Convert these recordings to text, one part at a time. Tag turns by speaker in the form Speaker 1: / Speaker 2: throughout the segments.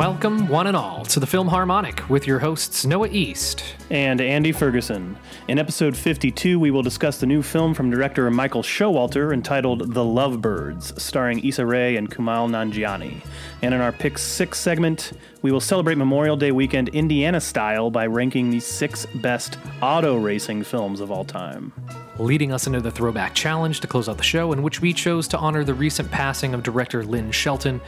Speaker 1: Welcome, one and all, to the Film Harmonic with your hosts Noah East.
Speaker 2: and Andy Ferguson. In episode 52, we will discuss the new film from director Michael Showalter entitled The Lovebirds, starring Issa Rae and Kumail Nanjiani. And in our Pick 6 segment, we will celebrate Memorial Day weekend Indiana style by ranking the six best auto racing films of all time.
Speaker 1: Leading us into the Throwback Challenge to close out the show, in which we chose to honor the recent passing of director Lynn Shelton.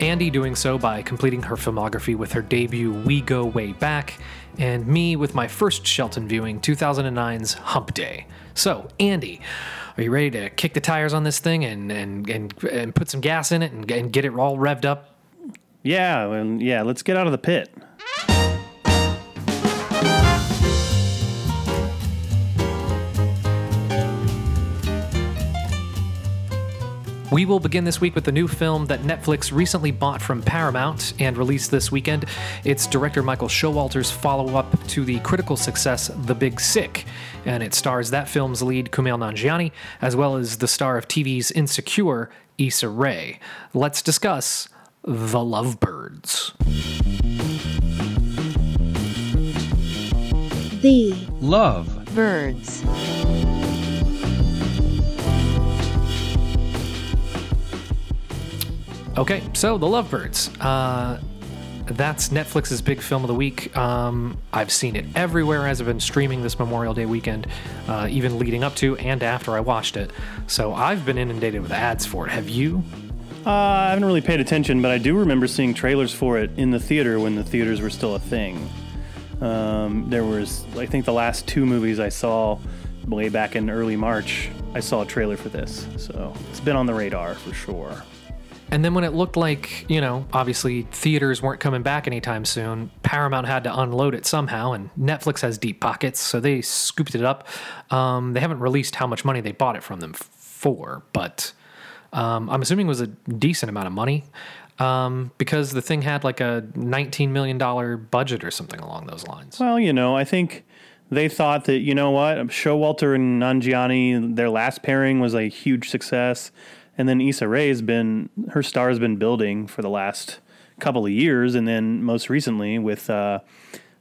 Speaker 1: Andy doing so by completing her filmography with her debut We Go Way Back, and me with my first Shelton viewing, 2009's Humpday. So, Andy, are you ready to kick the tires on this thing and, and, and, and put some gas in it and, and get it all revved up?
Speaker 2: Yeah, and yeah, let's get out of the pit.
Speaker 1: We will begin this week with the new film that Netflix recently bought from Paramount and released this weekend. It's director Michael Showalter's follow up to the critical success The Big Sick, and it stars that film's lead Kumail Nanjiani, as well as the star of TV's Insecure, Issa Rae. Let's discuss The Lovebirds.
Speaker 3: The
Speaker 4: Love.
Speaker 3: birds.
Speaker 1: Okay, so The Lovebirds. Uh, that's Netflix's big film of the week. Um, I've seen it everywhere as I've been streaming this Memorial Day weekend, uh, even leading up to and after I watched it. So I've been inundated with ads for it. Have you?
Speaker 2: Uh, I haven't really paid attention, but I do remember seeing trailers for it in the theater when the theaters were still a thing. Um, there was, I think, the last two movies I saw way back in early March. I saw a trailer for this, so it's been on the radar for sure.
Speaker 1: And then when it looked like, you know, obviously theaters weren't coming back anytime soon, Paramount had to unload it somehow, and Netflix has deep pockets, so they scooped it up. Um, they haven't released how much money they bought it from them for, but um, I'm assuming it was a decent amount of money um, because the thing had like a $19 million budget or something along those lines.
Speaker 2: Well, you know, I think they thought that you know what, Showalter and Nanjiani, their last pairing was a huge success, and then Issa Rae has been her star has been building for the last couple of years, and then most recently with uh,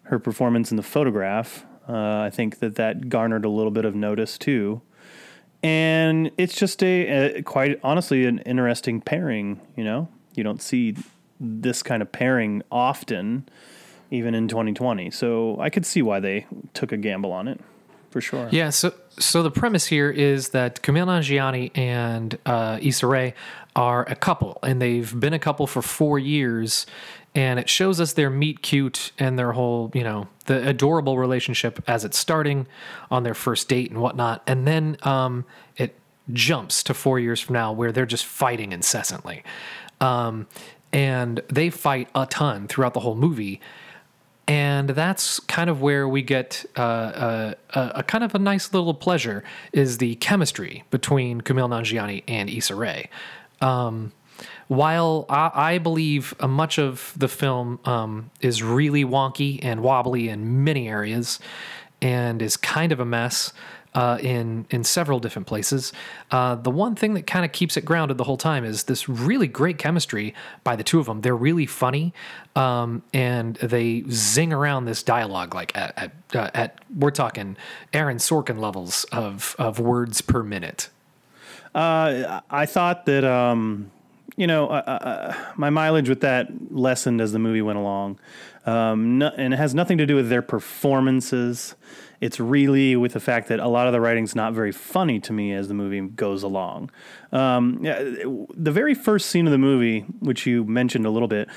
Speaker 2: her performance in the photograph, uh, I think that that garnered a little bit of notice too. And it's just a, a quite honestly an interesting pairing. You know, you don't see this kind of pairing often even in 2020. So I could see why they took a gamble on it, for sure.
Speaker 1: Yeah, so so the premise here is that Kumail Nanjiani and uh, Issa Rae are a couple, and they've been a couple for four years, and it shows us their meet cute and their whole, you know, the adorable relationship as it's starting on their first date and whatnot, and then um, it jumps to four years from now where they're just fighting incessantly, um, and they fight a ton throughout the whole movie and that's kind of where we get uh, uh, a, a kind of a nice little pleasure is the chemistry between Kumail Nanjiani and Issa Rae. Um, while I, I believe uh, much of the film um, is really wonky and wobbly in many areas, and is kind of a mess uh, in in several different places. Uh, the one thing that kind of keeps it grounded the whole time is this really great chemistry by the two of them. They're really funny, um, and they zing around this dialogue like at at, uh, at we're talking Aaron Sorkin levels of of words per minute.
Speaker 2: Uh, I thought that, um, you know, uh, uh, my mileage with that lessened as the movie went along. Um, no, and it has nothing to do with their performances. It's really with the fact that a lot of the writing's not very funny to me as the movie goes along. Um, the very first scene of the movie, which you mentioned a little bit,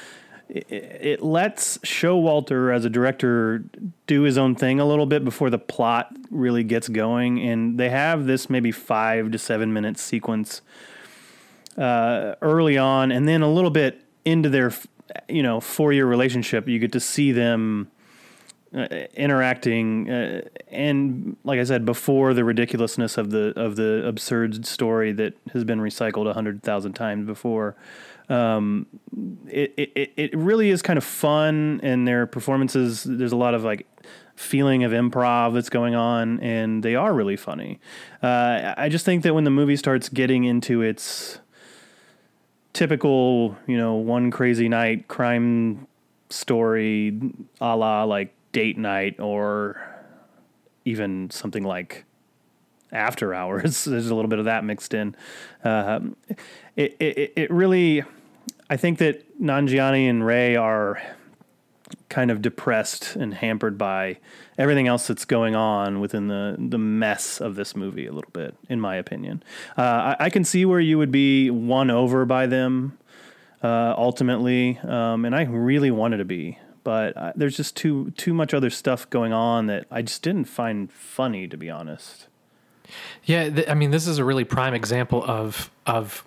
Speaker 2: it, it lets Showalter as a director do his own thing a little bit before the plot really gets going, and they have this maybe five to seven minute sequence uh, early on, and then a little bit into their you know four year relationship, you get to see them uh, interacting, uh, and like I said before, the ridiculousness of the of the absurd story that has been recycled a hundred thousand times before. Um, it, it it really is kind of fun, and their performances. There's a lot of like feeling of improv that's going on, and they are really funny. Uh, I just think that when the movie starts getting into its typical, you know, one crazy night crime story, a la like date night, or even something like after hours. There's a little bit of that mixed in. Uh, it, it it really, I think that Nanjiani and Rae are kind of depressed and hampered by everything else that's going on within the the mess of this movie a little bit, in my opinion. Uh, I, I, can see where you would be won over by them uh, ultimately, um, and I really wanted to be, but uh, there's just too too much other stuff going on that I just didn't find funny, to be honest.
Speaker 1: Yeah, th- I mean, this is a really prime example of of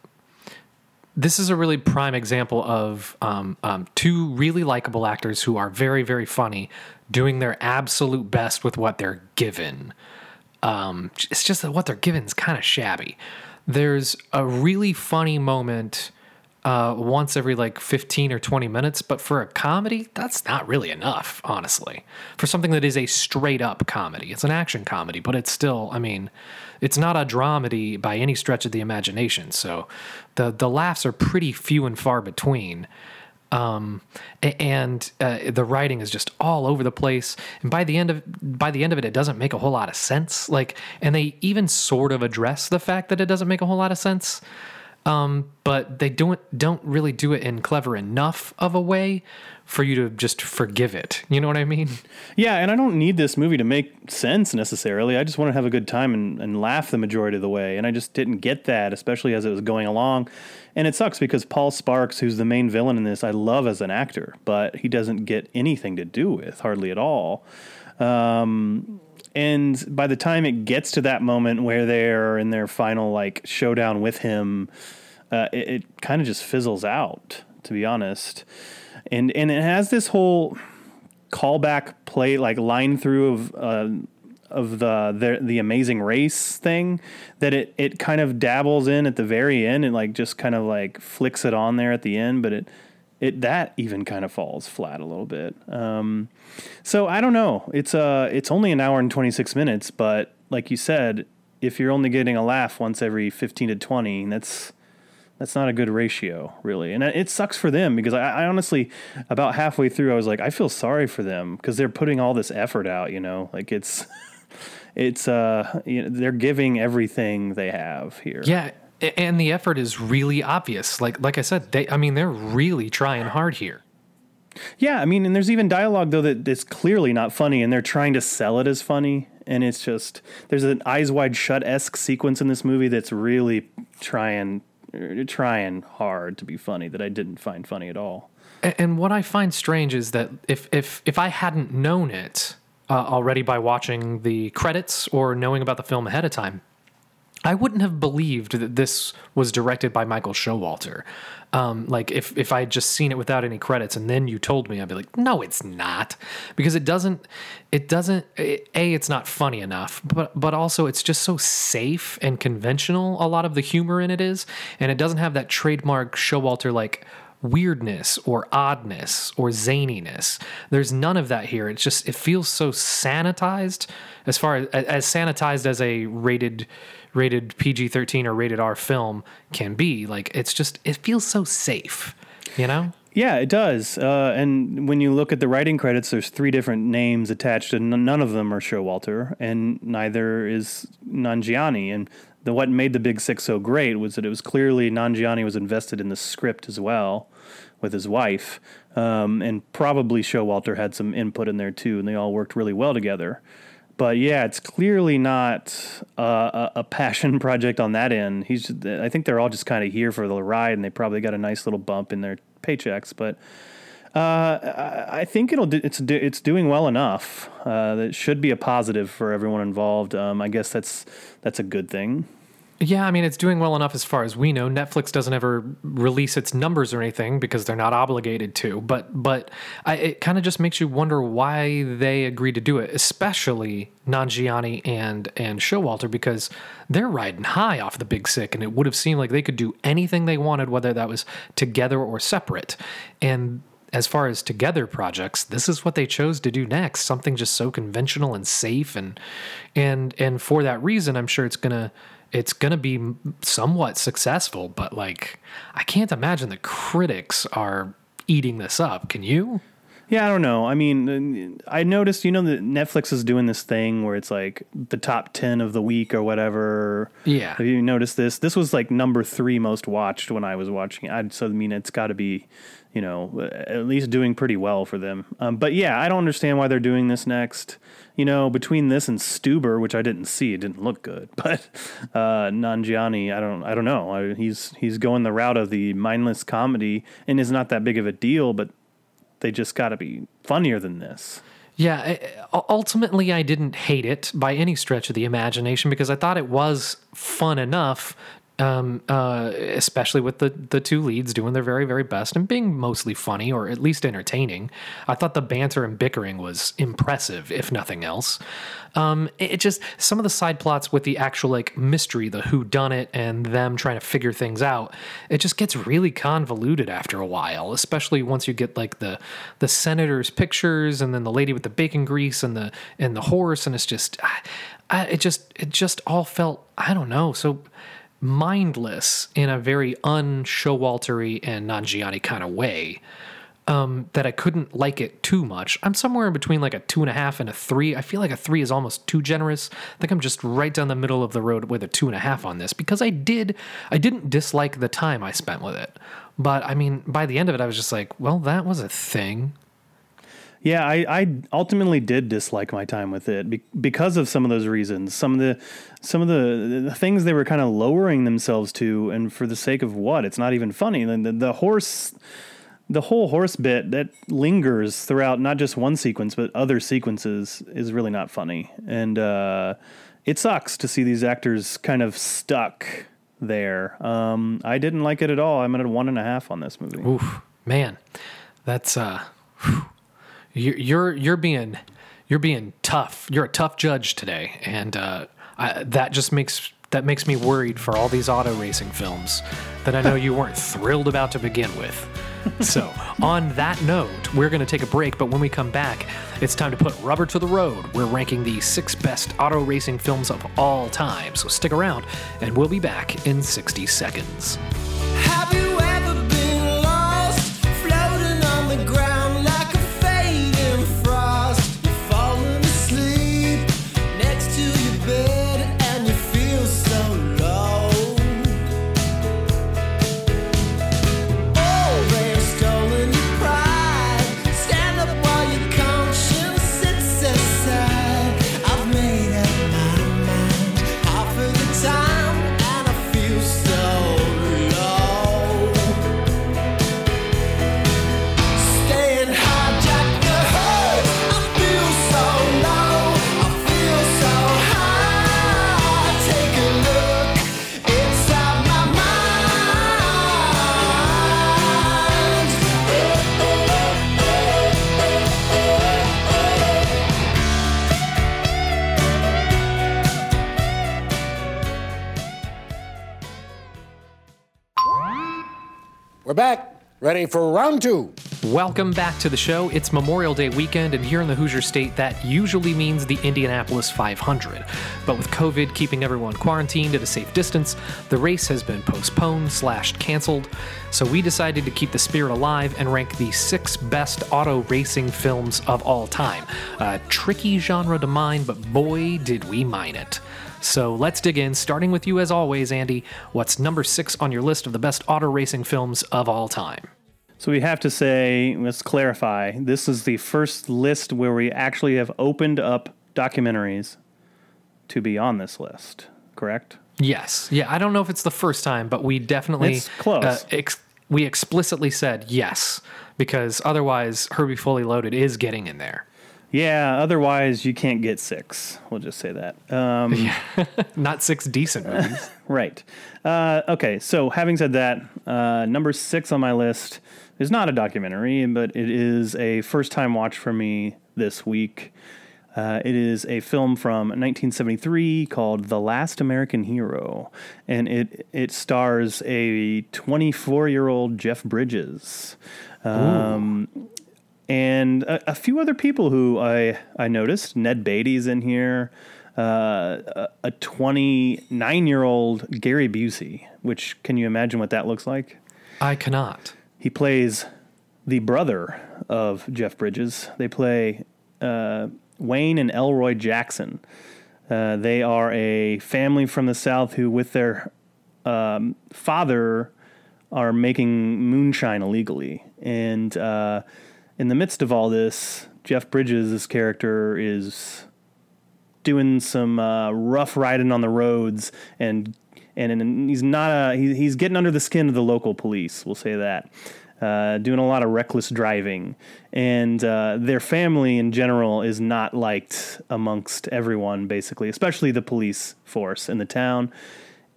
Speaker 1: this is a really prime example of um, um, two really likable actors who are very, very funny, doing their absolute best with what they're given. Um, it's just that what they're given is kind of shabby. There's a really funny moment uh, once every like 15 or 20 minutes, but for a comedy, that's not really enough, honestly. For something that is a straight up comedy, it's an action comedy, but it's still, I mean, it's not a dramedy by any stretch of the imagination. So the the laughs are pretty few and far between. Um, and uh, the writing is just all over the place. And by the end of by the end of it, it doesn't make a whole lot of sense. Like, and they even sort of address the fact that it doesn't make a whole lot of sense um, but they don't don't really do it in clever enough of a way for you to just forgive it. You know what I mean?
Speaker 2: Yeah, and I don't need this movie to make sense necessarily. I just want to have a good time and, and laugh the majority of the way. And I just didn't get that, especially as it was going along. And it sucks because Paul Sparks, who's the main villain in this, I love as an actor, but he doesn't get anything to do with hardly at all. Um, and by the time it gets to that moment where they're in their final like showdown with him, uh, it, it kind of just fizzles out. To be honest, and and it has this whole callback play like line through of uh, of the, the the amazing race thing that it it kind of dabbles in at the very end and like just kind of like flicks it on there at the end, but it it that even kind of falls flat a little bit. Um, so I don't know. It's uh it's only an hour and 26 minutes, but like you said, if you're only getting a laugh once every 15 to 20, that's that's not a good ratio, really. And it sucks for them because I, I honestly, about halfway through, I was like, I feel sorry for them because they're putting all this effort out. You know, like it's, it's uh, you know, they're giving everything they have here.
Speaker 1: Yeah, and the effort is really obvious. Like like I said, they I mean they're really trying hard here.
Speaker 2: Yeah, I mean, and there's even dialogue though that is clearly not funny, and they're trying to sell it as funny, and it's just there's an eyes wide shut esque sequence in this movie that's really trying trying hard to be funny that I didn't find funny at all.
Speaker 1: And what I find strange is that if if if I hadn't known it uh, already by watching the credits or knowing about the film ahead of time, I wouldn't have believed that this was directed by Michael Showalter. Um, like if if I had just seen it without any credits and then you told me, I'd be like, no, it's not, because it doesn't. It doesn't. It, a, it's not funny enough, but but also it's just so safe and conventional. A lot of the humor in it is, and it doesn't have that trademark Showalter like weirdness or oddness or zaniness. There's none of that here. It's just it feels so sanitized as far as as sanitized as a rated rated PG-13 or rated R film can be. Like it's just it feels so safe, you know?
Speaker 2: Yeah, it does. Uh, and when you look at the writing credits, there's three different names attached, and none of them are Showalter, and neither is Nanjiani. And the what made the Big Sick so great was that it was clearly Nanjiani was invested in the script as well with his wife, um, and probably Showalter had some input in there too, and they all worked really well together. But yeah, it's clearly not a, a, passion project on that end. He's, I think they're all just kind of here for the ride, and they probably got a nice little bump in their paychecks. But uh, I think it'll do, it's it's doing well enough. Uh, that should be a positive for everyone involved. Um, I guess that's that's a good thing.
Speaker 1: Yeah, I mean, it's doing well enough as far as we know. Netflix doesn't ever release its numbers or anything because they're not obligated to. But but I, it kind of just makes you wonder why they agreed to do it, especially Nanjiani and and Showalter because they're riding high off the Big Sick, and it would have seemed like they could do anything they wanted, whether that was together or separate. And as far as together projects, this is what they chose to do next. Something just so conventional and safe, and and and for that reason, I'm sure it's gonna it's going to be somewhat successful, but like I can't imagine the critics are eating this up. Can you?
Speaker 2: Yeah, I don't know. I mean, I noticed, you know, that Netflix is doing this thing where it's like the top 10 of the week or whatever.
Speaker 1: Yeah.
Speaker 2: Have you noticed this? This was like number three most watched when I was watching it. I'd, so, I mean, it's got to be, you know, at least doing pretty well for them. Um, but yeah, I don't understand why they're doing this next. You know, between this and Stuber, which I didn't see, it didn't look good. But uh, Nanjiani, I don't, I don't know. I, he's he's going the route of the mindless comedy, and is not that big of a deal. But they just got to be funnier than this.
Speaker 1: Yeah, ultimately, I didn't hate it by any stretch of the imagination because I thought it was fun enough, um, uh, especially with the, the two leads doing their very, very best and being mostly funny or at least entertaining. I thought the banter and bickering was impressive, if nothing else. Um, it, it just, some of the side plots with the actual like mystery, the who done it and them trying to figure things out, it just gets really convoluted after a while, especially once you get like the, the senator's pictures and then the lady with the bacon grease and the, and the horse. And it's just, I, I, it just, it just all felt, I don't know. So, mindless in a very un-Showaltery and Nanjiani kind of way um, that I couldn't like it too much. I'm somewhere in between like a two and a half and a three. I feel like a three is almost too generous. I think I'm just right down the middle of the road with a two and a half on this because I did I didn't dislike the time I spent with it. But I mean, by the end of it, I was just like, well, that was a thing.
Speaker 2: Yeah, I, I ultimately did dislike my time with it be- because of some of those reasons. Some of the some of the, the things they were kind of lowering themselves to, and for the sake of what? It's not even funny. The, the, the horse, the whole horse bit that lingers throughout not just one sequence but other sequences is really not funny, and uh, it sucks to see these actors kind of stuck there. Um, I didn't like it at all. I'm at a one and a half on this movie.
Speaker 1: Oof, man, that's uh, whew. You're you're you're being you're being tough. You're a tough judge today, and uh, I, that just makes that makes me worried for all these auto racing films that I know you weren't thrilled about to begin with. So, on that note, we're going to take a break, but when we come back, it's time to put rubber to the road. We're ranking the six best auto racing films of all time. So, stick around, and we'll be back in 60 seconds.
Speaker 4: Ready for round two.
Speaker 1: Welcome back to the show. It's Memorial Day weekend, and here in the Hoosier State, that usually means the Indianapolis 500. But with COVID keeping everyone quarantined at a safe distance, the race has been postponed slash canceled. So we decided to keep the spirit alive and rank the six best auto racing films of all time. A tricky genre to mine, but boy, did we mine it. So let's dig in, starting with you as always, Andy. What's number six on your list of the best auto racing films of all time?
Speaker 2: So we have to say, let's clarify. This is the first list where we actually have opened up documentaries to be on this list. Correct?
Speaker 1: Yes. Yeah. I don't know if it's the first time, but we definitely
Speaker 2: It's close.
Speaker 1: Uh, ex- we explicitly said yes because otherwise, Herbie Fully Loaded is getting in there.
Speaker 2: Yeah. Otherwise, you can't get six. We'll just say that. Um,
Speaker 1: Not six decent movies.
Speaker 2: Right. Uh, okay. So, having said that, uh, number six on my list is not a documentary, but it is a first time watch for me this week. Uh, it is a film from 1973 called The Last American Hero, and it it stars a 24 year old Jeff Bridges, um, and a, a few other people who I I noticed. Ned Beatty's in here. uh, a 29 year old Gary Busey, which can you imagine what that looks like?
Speaker 1: I cannot.
Speaker 2: He plays the brother of Jeff Bridges. They play uh, Wayne and Elroy Jackson. Uh, they are a family from the South who, with their um, father, are making moonshine illegally. And uh, in the midst of all this, Jeff Bridges' character is doing some uh, rough riding on the roads and and, and he's not a, he, he's getting under the skin of the local police we'll say that. Uh, doing a lot of reckless driving. And uh, their family in general is not liked amongst everyone basically especially the police force in the town.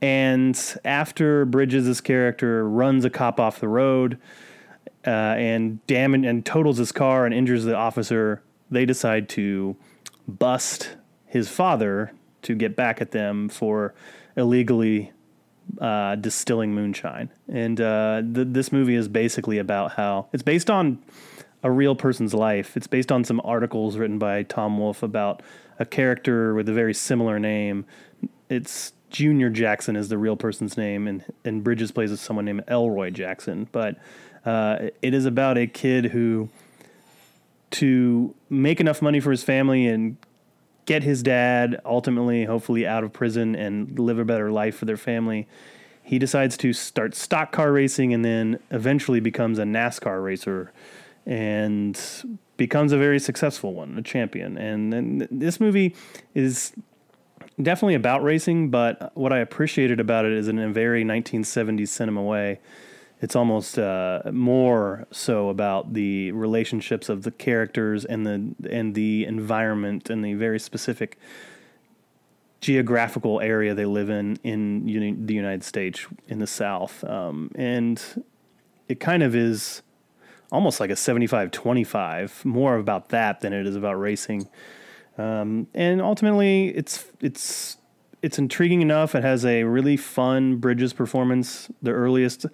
Speaker 2: And after bridges' character runs a cop off the road uh, and damage and totals his car and injures the officer they decide to bust his father to get back at them for illegally uh, distilling moonshine. And uh, th- this movie is basically about how it's based on a real person's life. It's based on some articles written by Tom Wolfe about a character with a very similar name. It's Junior Jackson is the real person's name, and and Bridges plays as someone named Elroy Jackson. But uh, it is about a kid who to make enough money for his family and get his dad ultimately, hopefully, out of prison and live a better life for their family. He decides to start stock car racing and then eventually becomes a NASCAR racer and becomes a very successful one, a champion. And, and this movie is definitely about racing, but what I appreciated about it is in a very 1970s cinema way. It's almost uh, more so about the relationships of the characters and the and the environment and the very specific geographical area they live in in uni- the United States in the South. Um, and it kind of is almost like a 75 25, more about that than it is about racing. Um, and ultimately, it's it's it's intriguing enough. It has a really fun Bridges performance, the earliest,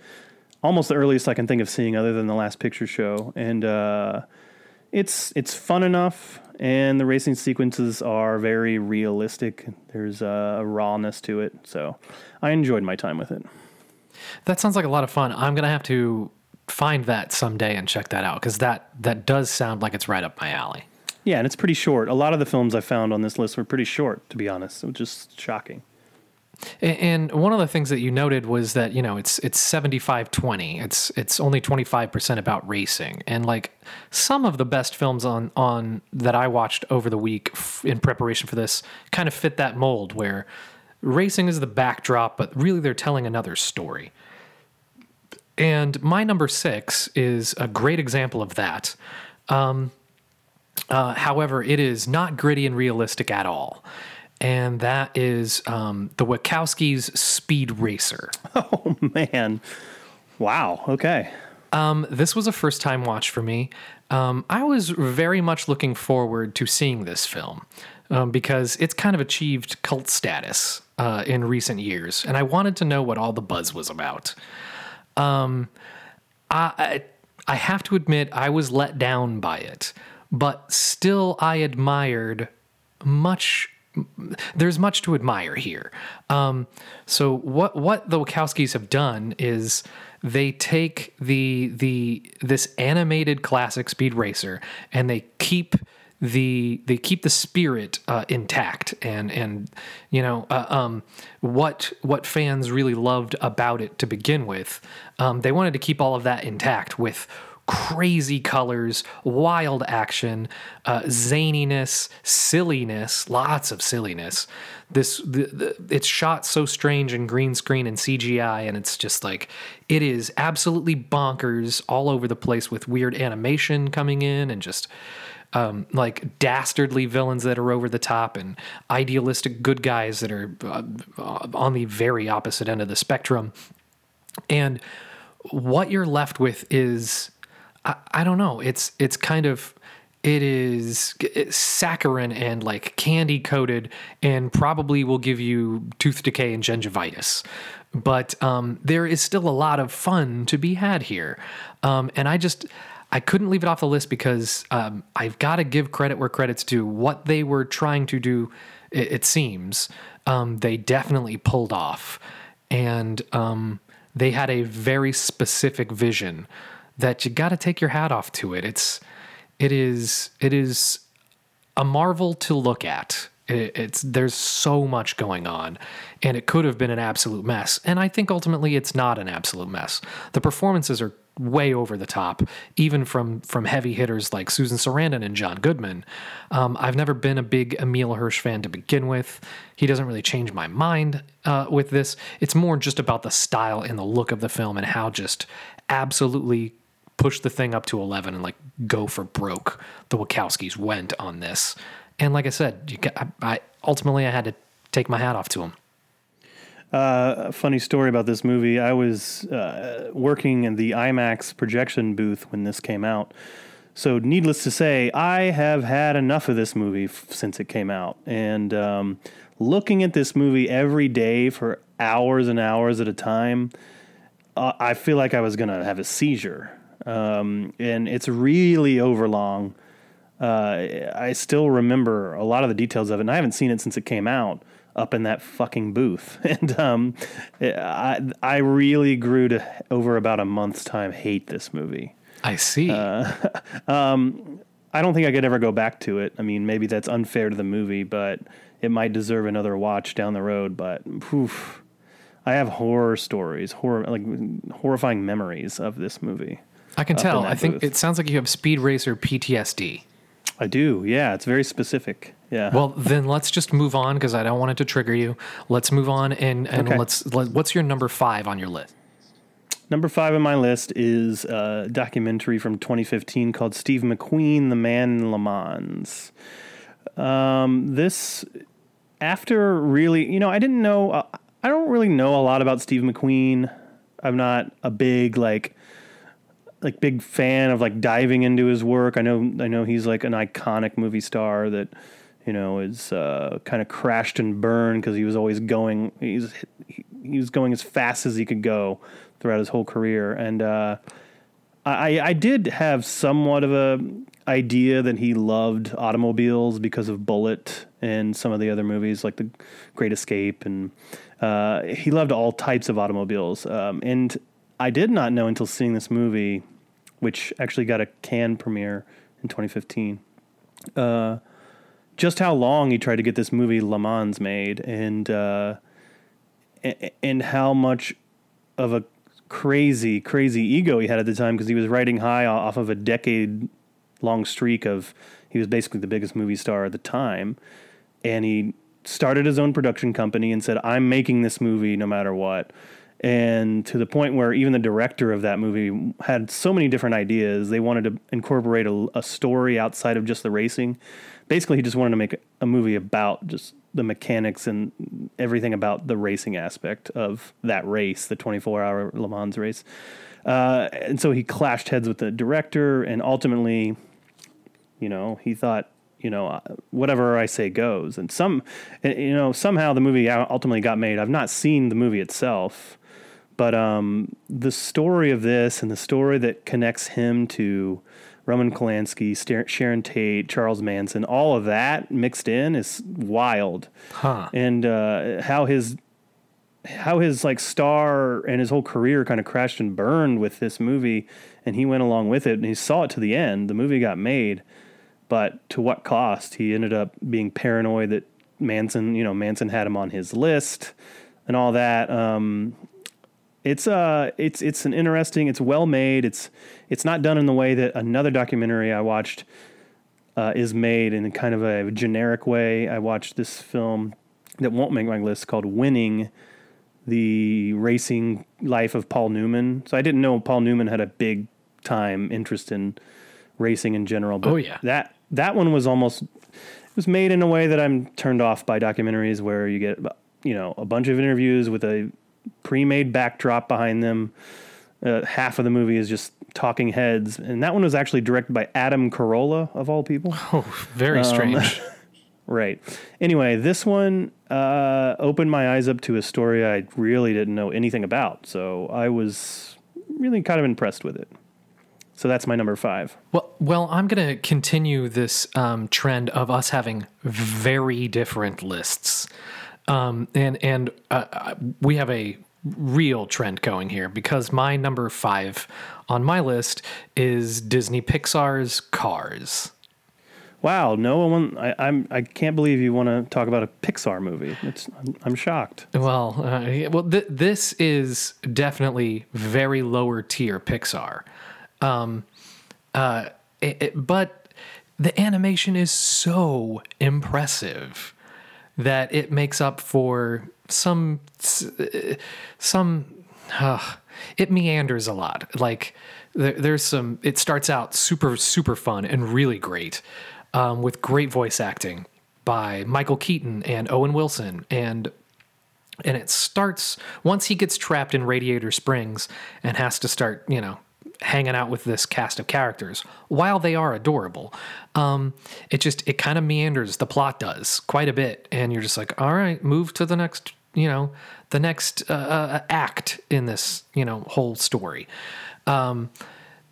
Speaker 2: almost the earliest I can think of seeing, other than the Last Picture Show, and uh, it's it's fun enough. And the racing sequences are very realistic. There's a rawness to it, so I enjoyed my time with it.
Speaker 1: That sounds like a lot of fun. I'm gonna have to find that someday and check that out because that that does sound like it's right up my alley.
Speaker 2: Yeah, and it's pretty short. A lot of the films I found on this list were pretty short, to be honest. It was just shocking.
Speaker 1: And one of the things that you noted was that you know it's it's 75-20. It's it's only 25% about racing. And like some of the best films on on that I watched over the week in preparation for this kind of fit that mold where racing is the backdrop but really they're telling another story. And my number 6 is a great example of that. Uh, however, it is not gritty and realistic at all. And that is um, the Wachowskis' Speed Racer.
Speaker 2: Oh man, wow. Okay.
Speaker 1: Um, this was a first time watch for me. Um, I was very much looking forward to seeing this film um, because it's kind of achieved cult status uh, in recent years, and I wanted to know what all the buzz was about. Um, I, I I have to admit I was let down by it, but still I admired much there's much to admire here. Um, so what what the Wachowskis have done is they take the the this animated classic Speed Racer and they keep the they keep the spirit uh, intact and and you know uh, um, what what fans really loved about it to begin with. Um, they wanted to keep all of that intact with crazy colors, wild action, uh, zaniness, silliness, lots of silliness. This the, the, it's shot so strange in green screen and CGI, and it's just like it is absolutely bonkers all over the place with weird animation coming in and just. Um, like dastardly villains that are over the top and idealistic good guys that are uh, on the very opposite end of the spectrum. And what you're left with is I, I don't know. It's it's kind of it is saccharin and like candy coated and probably will give you tooth decay and gingivitis. But um, there is still a lot of fun to be had here. Um, and I just I couldn't leave it off the list because um, I've got to give credit where credit's due. What they were trying to do It, it seems um, they definitely pulled off, and um, they had a very specific vision that you got to take your hat off to it. It's it is it is a marvel to look at. It, it's there's so much going on, and it could have been an absolute mess. And I think ultimately it's not an absolute mess. The performances are way over the top, even from from heavy hitters like Susan Sarandon and John Goodman. Um, I've never been a big Emile Hirsch fan to begin with. He doesn't really change my mind uh, with this. It's more just about the style and the look of the film and how just absolutely push the thing up to 11 and like go for broke the Wachowskis went on this and like i said got, I, I ultimately i had to take my hat off to them.
Speaker 2: a funny story about this movie. I was uh, working in the IMAX projection booth when this came out. So, needless to say, I have had enough of this movie f- since it came out. And um, looking at this movie every day for hours and hours at a time, uh, I feel like I was going to have a seizure. Um, and it's really overlong. Uh, I still remember a lot of the details of it, and I haven't seen it since it came out up in that fucking booth. And um, I, I really grew to, over about a month's time, hate this movie.
Speaker 1: i see
Speaker 2: Uh, I don't think I could ever go back to it. I mean, maybe that's unfair to the movie, but it might deserve another watch down the road. But poof, I have horror stories, horror like horrifying memories of this movie.
Speaker 1: I can tell i think
Speaker 2: booth.
Speaker 1: it sounds like you have speed racer ptsd
Speaker 2: I do, yeah. It's very specific. Yeah.
Speaker 1: well then let's just move on because i don't want it to trigger you let's move on and, and
Speaker 2: Okay.
Speaker 1: let's let, what's your number five on your list
Speaker 2: Number five on my list is a documentary from 2015 called Steve McQueen, The Man in Le Mans. Um, this, after really, you know, I didn't know, uh, I don't really know a lot about Steve McQueen. I'm not a big, like, like big fan of like diving into his work. I know I know he's like an iconic movie star that you know is uh, kind of crashed and burned because he was always going he's he, he was going as fast as he could go throughout his whole career and uh, I I did have somewhat of a idea that he loved automobiles because of Bullitt and some of the other movies like The Great Escape and uh, he loved all types of automobiles um, and I did not know until seeing this movie, which actually got a Cannes premiere in 2015, uh, just how long he tried to get this movie Le Mans made, and uh, and how much of a crazy, crazy ego he had at the time because he was riding high off of a decade long streak of he was basically the biggest movie star at the time, and he started his own production company and said, "I'm making this movie no matter what." And to the point where even the director of that movie had so many different ideas. They wanted to incorporate a, a story outside of just the racing. Basically, he just wanted to make a movie about just the mechanics and everything about the racing aspect of that race, the 24 hour Le Mans race. Uh, and so he clashed heads with the director, and ultimately, you know, he thought, you know, uh, whatever I say goes. And some, you know, somehow the movie ultimately got made. I've not seen the movie itself, but um, the story of this and the story that connects him to Roman Polanski, Sharon Tate, Charles Manson, all of that mixed in is wild.
Speaker 1: Huh.
Speaker 2: And uh, how his how his like star and his whole career kind of crashed and burned with this movie and he went along with it and he saw it to the end the movie got made but to what cost he ended up being paranoid that manson you know manson had him on his list and all that um it's uh it's it's an interesting it's well made it's it's not done in the way that another documentary i watched uh, is made in kind of a generic way i watched this film that won't make my list called winning the racing life of Paul Newman. So I didn't know Paul Newman had a big time interest in racing in general. But
Speaker 1: Oh, yeah.
Speaker 2: that that one was almost it was made in a way that I'm turned off by documentaries where you get you know a bunch of interviews with a pre-made backdrop behind them. Uh, half of the movie is just talking heads, and that one was actually directed by Adam Carolla of all people.
Speaker 1: Oh, very strange.
Speaker 2: Right. Anyway, this one uh, opened my eyes up to a story I really didn't know anything about. So I was really kind of impressed with it. So that's my number five.
Speaker 1: Well, well, I'm going to continue this um, trend of us having very different lists, um, and and uh, uh, we have a real trend going here because my number five on my list is Disney Pixar's Cars.
Speaker 2: Wow, no one. I, I'm. I can't believe you want to talk about a Pixar movie. It's. I'm, I'm shocked.
Speaker 1: Well, uh, well, th- this is definitely very lower tier Pixar, um, uh, it, it- but the animation is so impressive that it makes up for some some. Uh, it meanders a lot. Like there, there's some. It starts out super super fun and really great, um, with great voice acting by Michael Keaton and Owen Wilson and and it starts once he gets trapped in Radiator Springs and has to start, you know, hanging out with this cast of characters. While they are adorable, um, it just it kind of meanders. The plot does quite a bit, and you're just like, all right, move to the next, you know, the next uh, uh, act in this, you know, whole story. Um,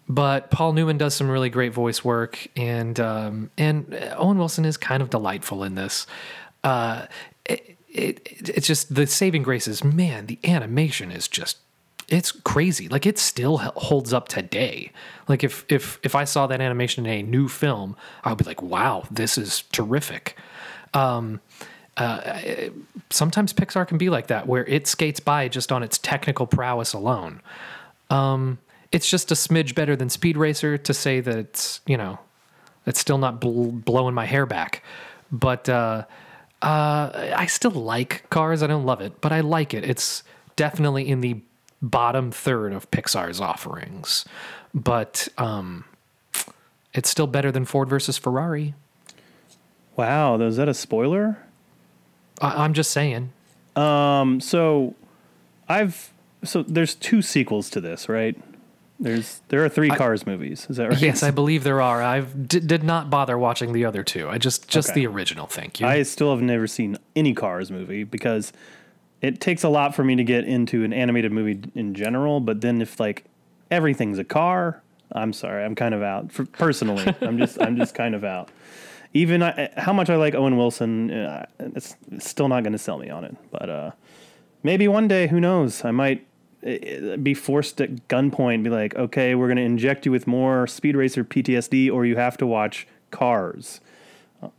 Speaker 1: but Paul Newman does some really great voice work, and um, and Owen Wilson is kind of delightful in this. Uh, it, it, it's just the saving grace is man, the animation is just it's crazy. Like it still holds up today. Like if if if I saw that animation in a new film, I would be like, wow, this is terrific. Um, uh, sometimes Pixar can be like that, where it skates by just on its technical prowess alone. Um, it's just a smidge better than Speed Racer to say that it's you know, it's still not bl- blowing my hair back, but uh, uh, I still like Cars. I don't love it, but I like it. It's definitely in the bottom third of Pixar's offerings, but um, it's still better than Ford versus Ferrari.
Speaker 2: Wow, is that a spoiler?
Speaker 1: I- I'm just saying.
Speaker 2: Um, so I've so there's two sequels to this, right? There's there are three Cars movies. Is that right?
Speaker 1: Yes, I believe there are. I d- did not bother watching the other two. I just just
Speaker 2: Okay.
Speaker 1: the original. Thank you.
Speaker 2: I still have never seen any Cars movie because it takes a lot for me to get into an animated movie in general. But then if like everything's a car, I'm sorry, I'm kind of out. For, personally, I'm just I'm just kind of out. Even I, how much I like Owen Wilson, uh, it's, it's still not going to sell me on it. But uh, maybe one day, who knows? I might uh, be forced at gunpoint, be like, okay, we're going to inject you with more Speed Racer PTSD, or you have to watch Cars.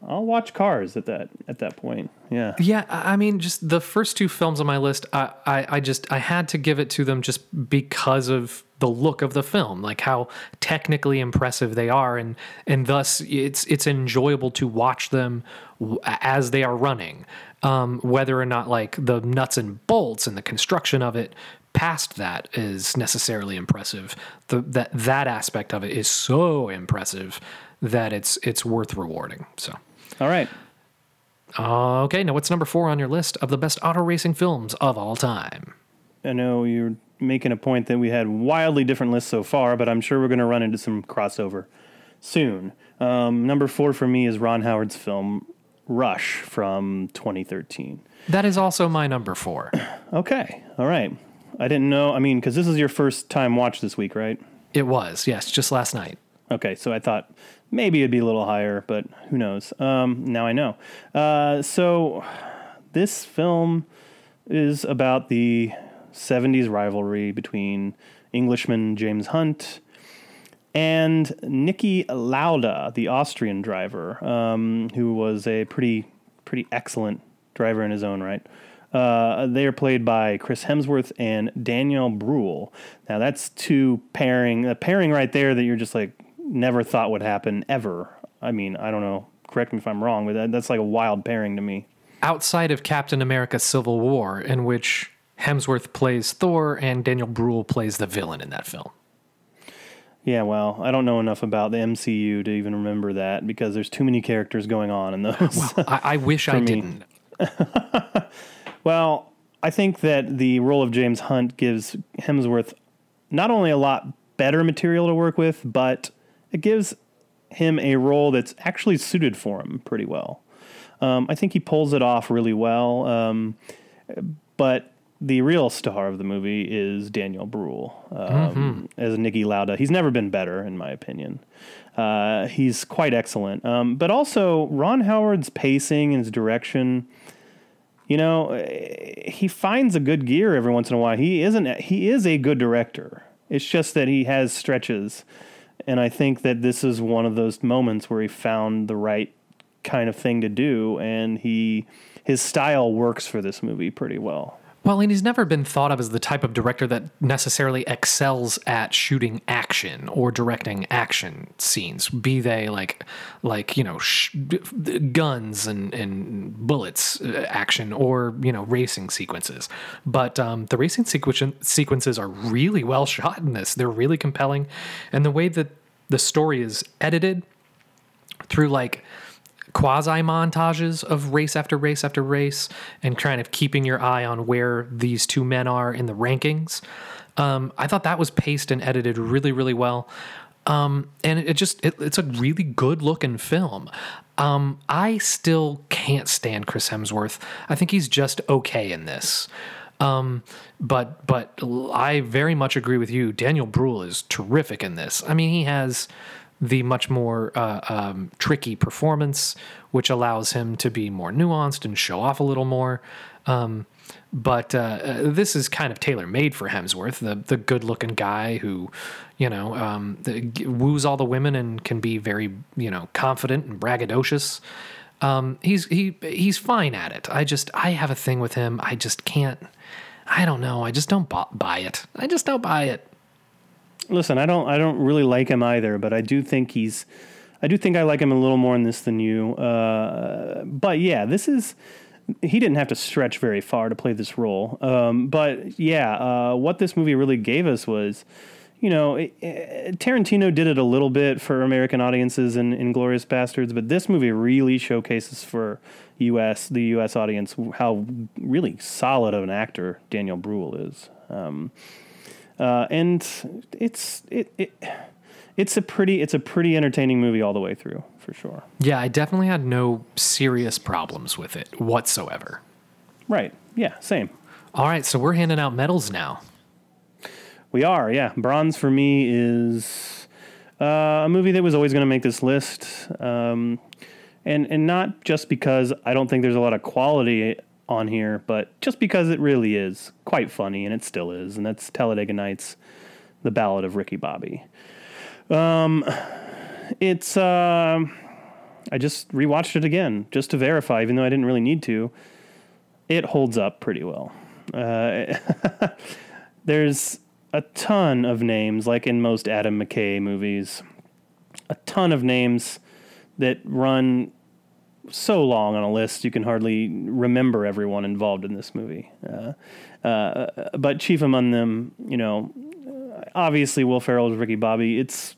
Speaker 2: I'll watch Cars at that at that point. Yeah.
Speaker 1: Yeah, I mean, just the first two films on my list, I, I, I just I had to give it to them just because of the look of the film, like how technically impressive they are, and and thus it's it's enjoyable to watch them as they are running, um, whether or not like the nuts and bolts and the construction of it past that is necessarily impressive. The that that aspect of it is so impressive that it's it's worth rewarding. So.
Speaker 2: All right.
Speaker 1: Okay, now what's number four on your list of the best auto racing films of all time?
Speaker 2: I know you're making a point that we had wildly different lists so far, but I'm sure we're going to run into some crossover soon. Um, number four for me is Ron Howard's film Rush from 2013.
Speaker 1: That is also my number four.
Speaker 2: Okay. All right. I didn't know. I mean, because this is your first time watch this week, right?
Speaker 1: It was, yes, just last night.
Speaker 2: Okay, so I thought maybe it'd be a little higher, but who knows? Um, now I know. Uh, so this film is about the 70s rivalry between Englishman James Hunt and Niki Lauda, the Austrian driver, um, who was a pretty pretty excellent driver in his own right. Uh, they are played by Chris Hemsworth and Daniel Bruhl. Now that's two pairing a pairing right there that you're just like never thought would happen ever. I mean, I don't know. Correct me if I'm wrong, but that, that's like a wild pairing to me.
Speaker 1: Outside of Captain America Civil War, in which Hemsworth plays Thor and Daniel Bruhl plays the villain in that film.
Speaker 2: Yeah, well, I don't know enough about the MCU to even remember that because there's too many characters going on in those.
Speaker 1: I, I wish I didn't.
Speaker 2: Well, I think that the role of James Hunt gives Hemsworth not only a lot better material to work with, but it gives him a role that's actually suited for him pretty well. Um, I think he pulls it off really well. Um, but the real star of the movie is Daniel Bruhl um, as Niki Lauda. He's never been better, in my opinion. Uh, he's quite excellent. Um, but also, Ron Howard's pacing and his direction. You know, eh, he finds a good gear every once in a while. He isn't. He is a good director. It's just that he has stretches, and I think that this is one of those moments where he found the right kind of thing to do, and he his style works for this movie pretty well.
Speaker 1: Well, and he's never been thought of as the type of director that necessarily excels at shooting action or directing action scenes, be they like, like you know, sh- guns and and bullets uh, action or you know racing sequences. But um, the racing sequen- sequences are really well shot in this. They're really compelling, and the way that the story is edited through like quasi montages of race after race after race and kind of keeping your eye on where these two men are in the rankings. Um, I thought that was paced and edited really, really well. Um, and it just, it, it's a really good looking film. Um, I still can't stand Chris Hemsworth. I think he's just okay in this. Um, but but I very much agree with you. Daniel Bruhl is terrific in this. I mean, he has the much more uh, um, tricky performance, which allows him to be more nuanced and show off a little more. Um, but uh, uh, this is kind of tailor made for Hemsworth, the the good looking guy who, you know, um, the, woos all the women and can be very you know confident and braggadocious. Um, he's he he's fine at it. I just I have a thing with him. I just can't. I don't know. I just don't buy it. I just don't buy it.
Speaker 2: Listen, I don't I don't really like him either, but I do think he's I do think I like him a little more in this than you. Uh, but yeah, this is he didn't have to stretch very far to play this role. Um, but yeah, uh, what this movie really gave us was, you know, it, it- Tarantino did it a little bit for American audiences in Inglourious Basterds, but this movie really showcases for U.S. the U.S. audience how really solid of an actor Daniel Bruhl is. Um, uh, and it's it, it it's a pretty it's a pretty entertaining movie all the way through for sure.
Speaker 1: Yeah, I definitely had no serious problems with it whatsoever.
Speaker 2: Right? Yeah. Same.
Speaker 1: All right, so we're handing out medals now.
Speaker 2: We are. Yeah. Bronze for me is uh, a movie that was always going to make this list, um, and and not just because I don't think there's a lot of quality on here, but just because it really is quite funny, and it still is, and that's Talladega Nights, The Ballad of Ricky Bobby. Um, it's uh, I just rewatched it again just to verify, even though I didn't really need to. It holds up pretty well. Uh, there's a ton of names, like in most Adam McKay movies, a ton of names that run so long on a list you can hardly remember everyone involved in this movie. Uh, uh, but chief among them, you know, obviously Will Ferrell's Ricky Bobby. It's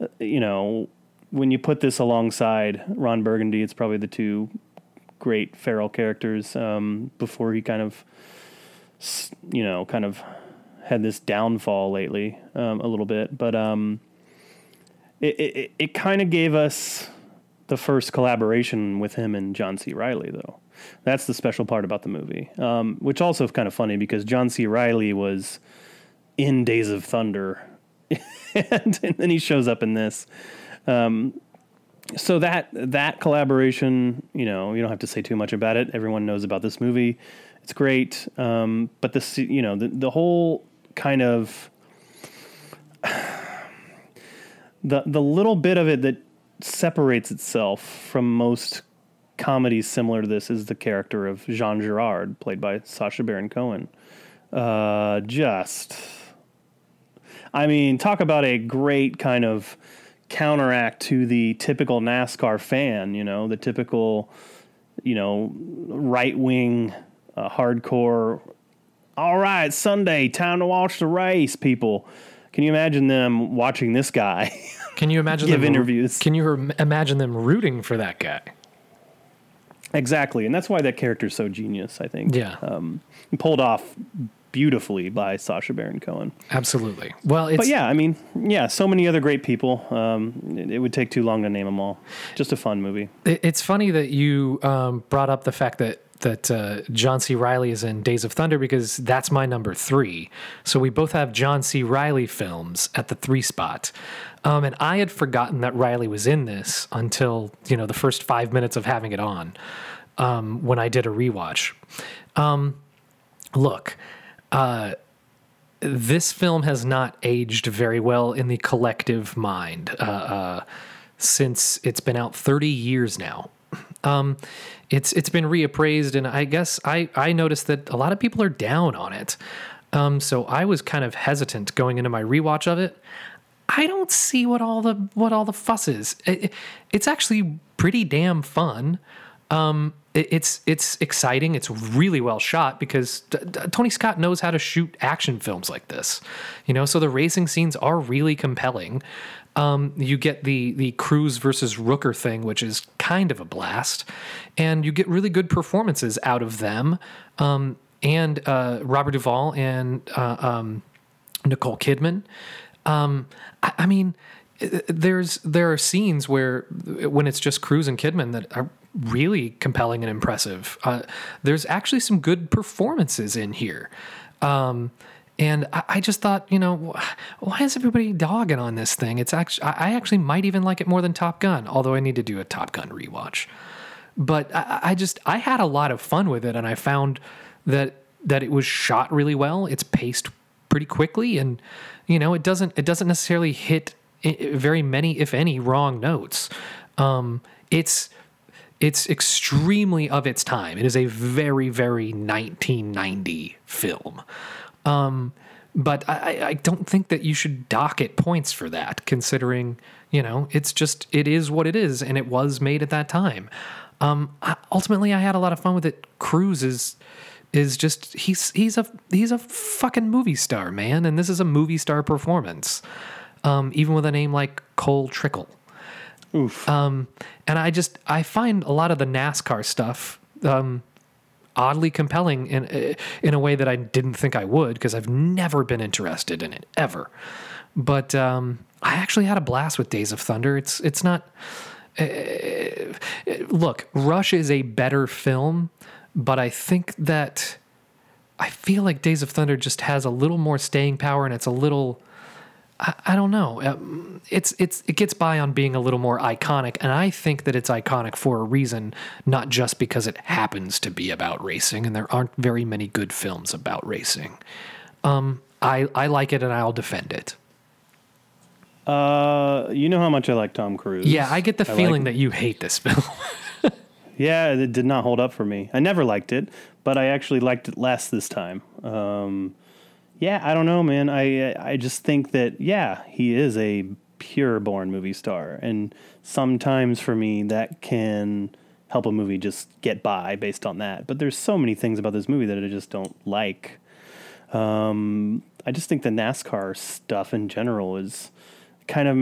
Speaker 2: uh, you know when you put this alongside Ron Burgundy, it's probably the two great Ferrell characters um, before he kind of you know kind of had this downfall lately um, a little bit, but um, it it, it kind of gave us the first collaboration with him and John C. Reilly, though. That's the special part about the movie, um, which also kind of funny because John C. Reilly was in Days of Thunder, and, and then he shows up in this. Um, so that that collaboration, you know, you don't have to say too much about it. Everyone knows about this movie. It's great, um, but the se- you know the the whole kind of the the little bit of it that separates itself from most comedies similar to this is the character of Jean Girard, played by Sacha Baron Cohen. Uh, just, I mean, talk about a great kind of counteract to the typical NASCAR fan. You know, the typical, you know, right wing, uh, hardcore. All right, Sunday, time to watch the race, people. Can you imagine them watching this guy?
Speaker 1: Can you imagine
Speaker 2: Give
Speaker 1: them,
Speaker 2: interviews.
Speaker 1: Can you imagine them rooting for that guy?
Speaker 2: Exactly, and that's why that character's so genius. I think.
Speaker 1: Yeah.
Speaker 2: um, pulled off beautifully by Sacha Baron Cohen.
Speaker 1: Absolutely. Well, it's
Speaker 2: But yeah, I mean, yeah, so many other great people. Um, it, it would take too long to name them all. Just a fun movie.
Speaker 1: It- It's funny that you um, brought up the fact that that uh, John C. Reilly is in Days of Thunder because that's my number three. So we both have John C. Reilly films at the three spot. Um, and I had forgotten that Reilly was in this until you know the first five minutes of having it on um, when I did a rewatch. Um, look, uh, this film has not aged very well in the collective mind uh, uh, since it's been out 30 years now. Um, it's it's been reappraised, and I guess I I noticed that a lot of people are down on it. Um, so I was kind of hesitant going into my rewatch of it. I don't see what all the what all the fuss is. It- it's actually pretty damn fun. Um, it- it's it's exciting. It's really well shot because D- D- Tony Scott knows how to shoot action films like this. You know, so the racing scenes are really compelling. Um, you get the the Cruise versus Rooker thing, which is kind of a blast, and you get really good performances out of them. Um, and uh, Robert Duvall and uh, um, Nicole Kidman. Um, I, I mean, uh, there's there are scenes where when it's just Cruise and Kidman that are really compelling and impressive. Uh, there's actually some good performances in here. Um, and I, I just thought, you know, wh- why is everybody dogging on this thing? It's actually, I I actually might even like it more than Top Gun, although I need to do a Top Gun rewatch but I, I just I had a lot of fun with it, and I found that that it was shot really well. It's paced pretty quickly, and you know it doesn't it doesn't necessarily hit very many, if any, wrong notes. Um, it's it's extremely of its time. It is a very very 1990 film. Um, but I, I- don't think that you should dock it points for that, considering you know it's just it is what it is, and it was made at that time. Um, I, ultimately, I had a lot of fun with it. Cruise is is just he's he's a he's a fucking movie star, man, and this is a movie star performance. Um, even with a name like Cole Trickle.
Speaker 2: Oof.
Speaker 1: Um, and I just I find a lot of the NASCAR stuff um, oddly compelling in uh, in a way that I didn't think I would because I've never been interested in it ever. But um, I actually had a blast with Days of Thunder. It's it's not. Uh, look, Rush is a better film, but I think that I feel like Days of Thunder just has a little more staying power, and it's a little. I, I don't know. Um, It's it's it gets by on being a little more iconic, and I think that it's iconic for a reason, not just because it happens to be about racing, and there aren't very many good films about racing. Um, I I like it, and I'll defend it.
Speaker 2: Uh, you know how much I like Tom Cruise.
Speaker 1: Yeah, I get the
Speaker 2: like-
Speaker 1: feeling that you hate this film.
Speaker 2: Yeah, it did not hold up for me. I never liked it, but I actually liked it less this time. Um, yeah, I don't know, man. I I just think that yeah, he is a pure born movie star, and sometimes for me that can help a movie just get by based on that. But there's so many things about this movie that I just don't like. Um, I just think the NASCAR stuff in general is kind of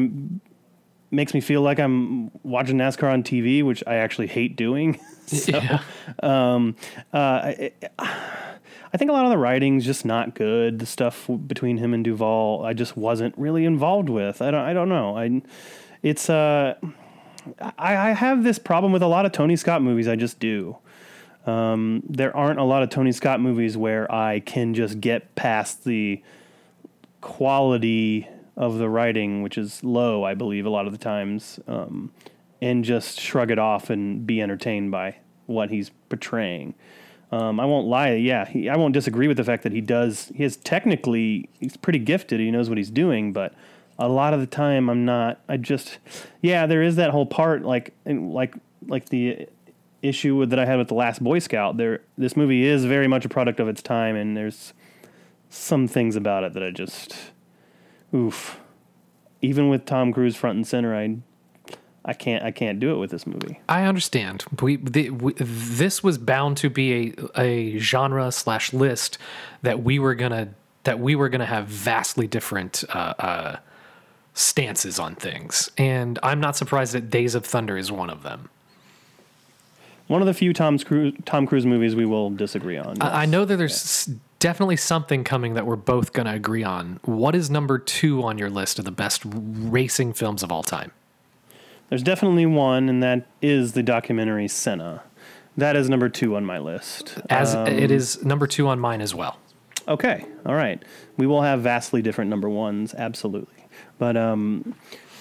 Speaker 2: makes me feel like I'm watching NASCAR on TV, which I actually hate doing. so,
Speaker 1: Yeah.
Speaker 2: um, uh, I, I think a lot of the writing's just not good. The stuff between him and Duvall, I just wasn't really involved with. I don't. I don't know. I, it's uh, I, I have this problem with a lot of Tony Scott movies. I just do. Um, there aren't a lot of Tony Scott movies where I can just get past the quality of the writing, which is low, I believe, a lot of the times, um, and just shrug it off and be entertained by what he's portraying. Um, I won't lie, yeah, he, I won't disagree with the fact that he does. He is technically he's pretty gifted. He knows what he's doing, but a lot of the time, I'm not. I just, yeah, there is that whole part, like, like, like the issue that I had with the Last Boy Scout. There, this movie is very much a product of its time, and there's some things about it that I just, oof. Even with Tom Cruise front and center, I, I can't, I can't do it with this movie.
Speaker 1: I understand. We, the, we this was bound to be a, a genre slash list that we were gonna that we were gonna have vastly different uh, uh, stances on things, and I'm not surprised that Days of Thunder is one of them.
Speaker 2: One of the few Tom Cruise, Tom Cruise movies we will disagree on.
Speaker 1: I I know that there's s definitely something coming that we're both gonna agree on. What is number two on your list of the best racing films of all time?
Speaker 2: There's definitely one, and that is the documentary Senna. That is number two on my list.
Speaker 1: As
Speaker 2: Um,
Speaker 1: it is number two on mine as well.
Speaker 2: Okay, all right. We will have vastly different number ones, absolutely. But um,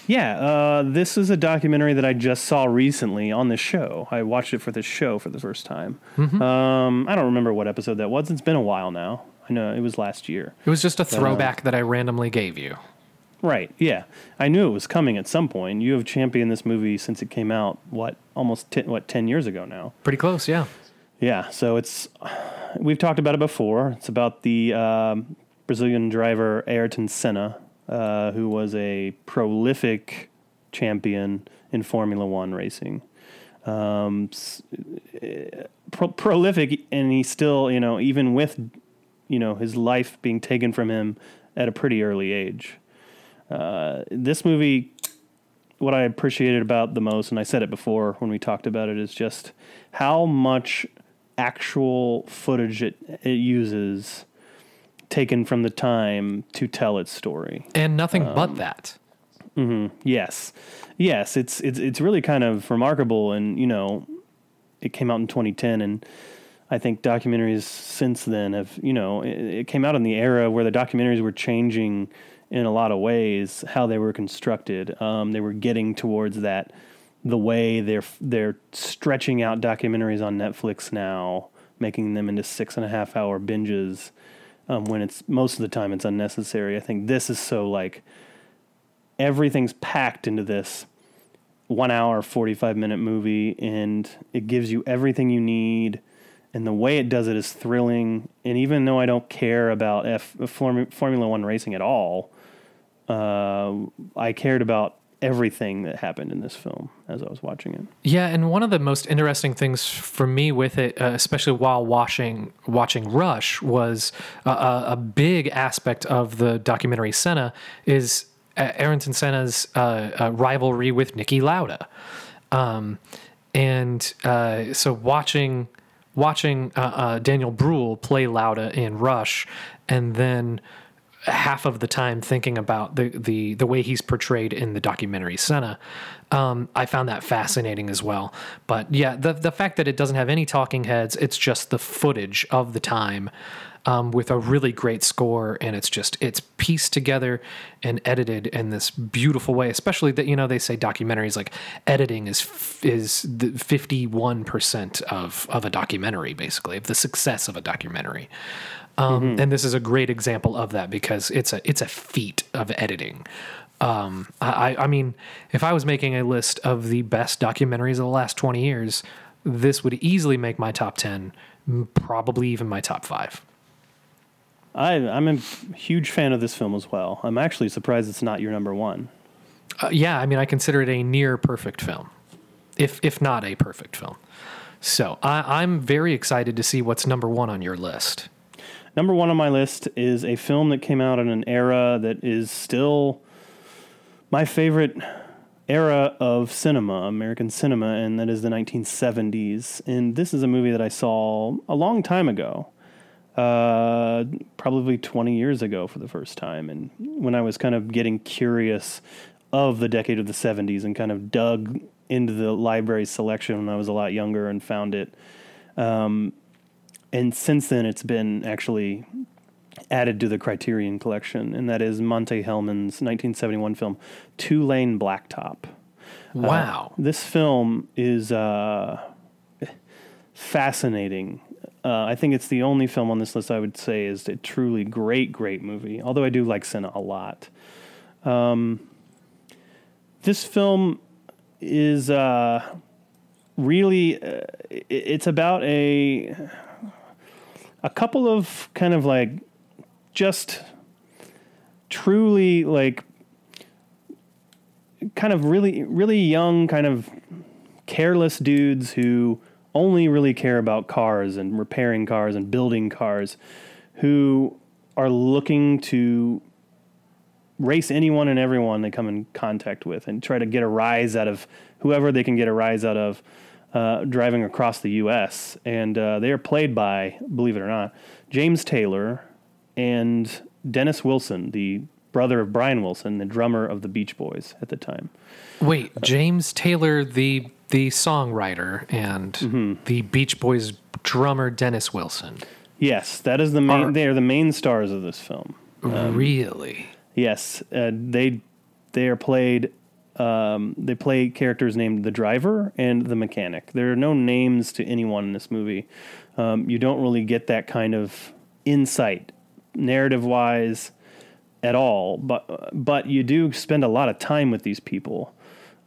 Speaker 2: yeah, uh, this is a documentary that I just saw recently on this show. I watched it for this show for the first time. Um, I don't remember what episode that was. It's been a while now. I know it was last year.
Speaker 1: It was just a throwback that I randomly gave you.
Speaker 2: Right. Yeah, I knew it was coming at some point. You have championed this movie since it came out. What almost ten, what ten years ago now?
Speaker 1: Pretty close, yeah.
Speaker 2: Yeah, so it's we've talked about it before. It's about the um, Brazilian driver Ayrton Senna, uh, who was a prolific champion in Formula One racing. Um, eh, pro- prolific, and he still, you know, even with, you know, his life being taken from him at a pretty early age. Uh, this movie what I appreciated about the most, and I said it before when we talked about it, is just how much actual footage it, it uses taken from the time to tell its story.
Speaker 1: And nothing
Speaker 2: Um,
Speaker 1: but that.
Speaker 2: Yes, yes, it's it's it's really kind of remarkable, and you know, it came out in 2010, and I think documentaries since then have you know it, it came out in the era where the documentaries were changing in a lot of ways how they were constructed. Um, they were getting towards that the way they're they're stretching out documentaries on Netflix now, making them into six and a half hour binges. Um, when it's most of the time it's unnecessary. I think this is so like everything's packed into this one hour 45 minute movie and it gives you everything you need and the way it does it is thrilling and even though i don't care about F, formula one racing at all uh, i cared about everything that happened in this film as i was watching it.
Speaker 1: Yeah, and one of the most interesting things for me with it, uh, especially while watching watching Rush, was a, big aspect of the documentary Senna is uh, Ayrton Senna's uh, uh, rivalry with Niki Lauda, um, and so watching watching Daniel Bruhl play Lauda in Rush, and then half of the time thinking about the the the way he's portrayed in the documentary Senna. Um, I found that fascinating as well. But yeah, the the fact that it doesn't have any talking heads, it's just the footage of the time. Um, with a really great score, and it's just it's pieced together and edited in this beautiful way. Especially that you know they say documentaries like editing is f- is the fifty one percent of of a documentary, basically of the success of a documentary. Um, And this is a great example of that because it's a it's a feat of editing. Um, I, I mean, if I was making a list of the best documentaries of the last twenty years, this would easily make my top ten, probably even my top five.
Speaker 2: I, i'm a huge fan of this film as well i'm actually surprised it's not your number one
Speaker 1: Uh, yeah, I mean, I consider it a near perfect film, if if not a perfect film. So I, I'm very excited to see what's number one on your list.
Speaker 2: Number one on my list is a film that came out in an era that is still my favorite era of cinema, American cinema, and that is the 1970s. And this is a movie that I saw a long time ago, uh, probably 20 years ago for the first time. And when I was kind of getting curious of the decade of the 70s and kind of dug into the library selection when I was a lot younger and found it and since then it's been actually added to the Criterion collection, and that is Monte Hellman's 1971 film Two Lane Blacktop.
Speaker 1: Wow.
Speaker 2: This film is uh, fascinating. Uh, I think it's the only film on this list I would say is a truly great, great movie. Although I do like Senna a lot. Um, this film is uh, really uh, it's about a a couple of kind of like just truly like kind of really really young kind of careless dudes who only really care about cars and repairing cars and building cars who are looking to race anyone and everyone they come in contact with and try to get a rise out of whoever they can get a rise out of uh, driving across the U.S. And uh, they are played by, believe it or not, James Taylor and Dennis Wilson, the brother of Brian Wilson, the drummer of the Beach Boys at the time.
Speaker 1: Wait, James Taylor, the the songwriter and
Speaker 2: Mm-hmm.
Speaker 1: the Beach Boys drummer Dennis Wilson.
Speaker 2: Yes, that is the main.
Speaker 1: Are-
Speaker 2: they are the main stars of this film. Um,
Speaker 1: really?
Speaker 2: Yes, uh, they they are played. Um, they play characters named the driver and the mechanic. There are no names to anyone in this movie. Um, you don't really get that kind of insight, narrative wise, at all. But but you do spend a lot of time with these people.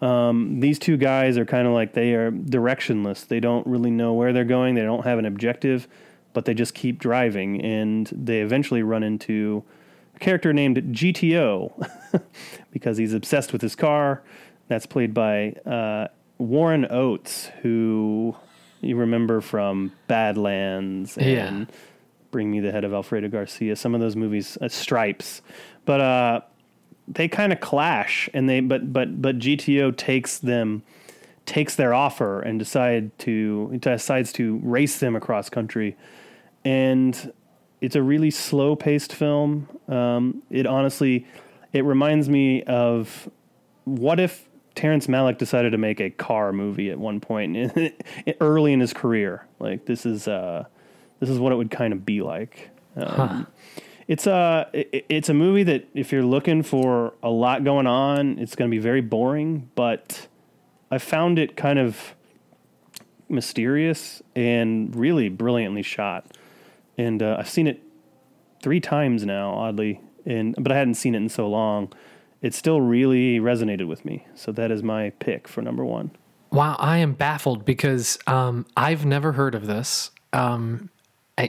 Speaker 2: Um, these two guys are kind of like they are directionless. They don't really know where they're going. They don't have an objective, but they just keep driving, and they eventually run into character named GTO because he's obsessed with his car. That's played by uh, Warren Oates, who you remember from Badlands and
Speaker 1: Yeah.
Speaker 2: Bring Me the Head of Alfredo Garcia. Some of those movies, uh, Stripes, but uh, they kind of clash, and they but but but GTO takes them takes their offer and decide to decides to race them across country, and it's a really slow paced film. Um, it honestly, it reminds me of what if Terrence Malick decided to make a car movie at one point early in his career. Like this is uh, this is what it would kind of be like. Um, It's a it- it's a movie that if you're looking for a lot going on, it's going to be very boring. But I found it kind of mysterious and really brilliantly shot. And uh, I've seen it three times now, oddly, and but I hadn't seen it in so long. It still really resonated with me. So that is my pick for number one.
Speaker 1: Wow, I am baffled because um, I've never heard of this. Um,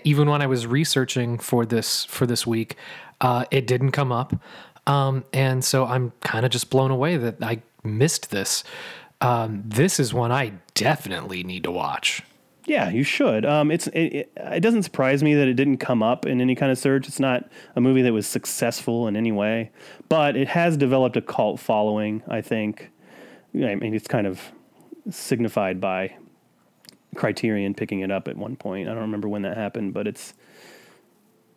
Speaker 1: even when I was researching for this for this week, uh, it didn't come up, um, and so I'm kind of just blown away that I missed this. Um, this is one I definitely need to watch.
Speaker 2: Yeah, you should. Um, it's it, it, doesn't surprise me that it didn't come up in any kind of search. It's not a movie that was successful in any way, but it has developed a cult following. I think. I mean, it's kind of signified by Criterion picking it up at one point. I don't remember when that happened, but it's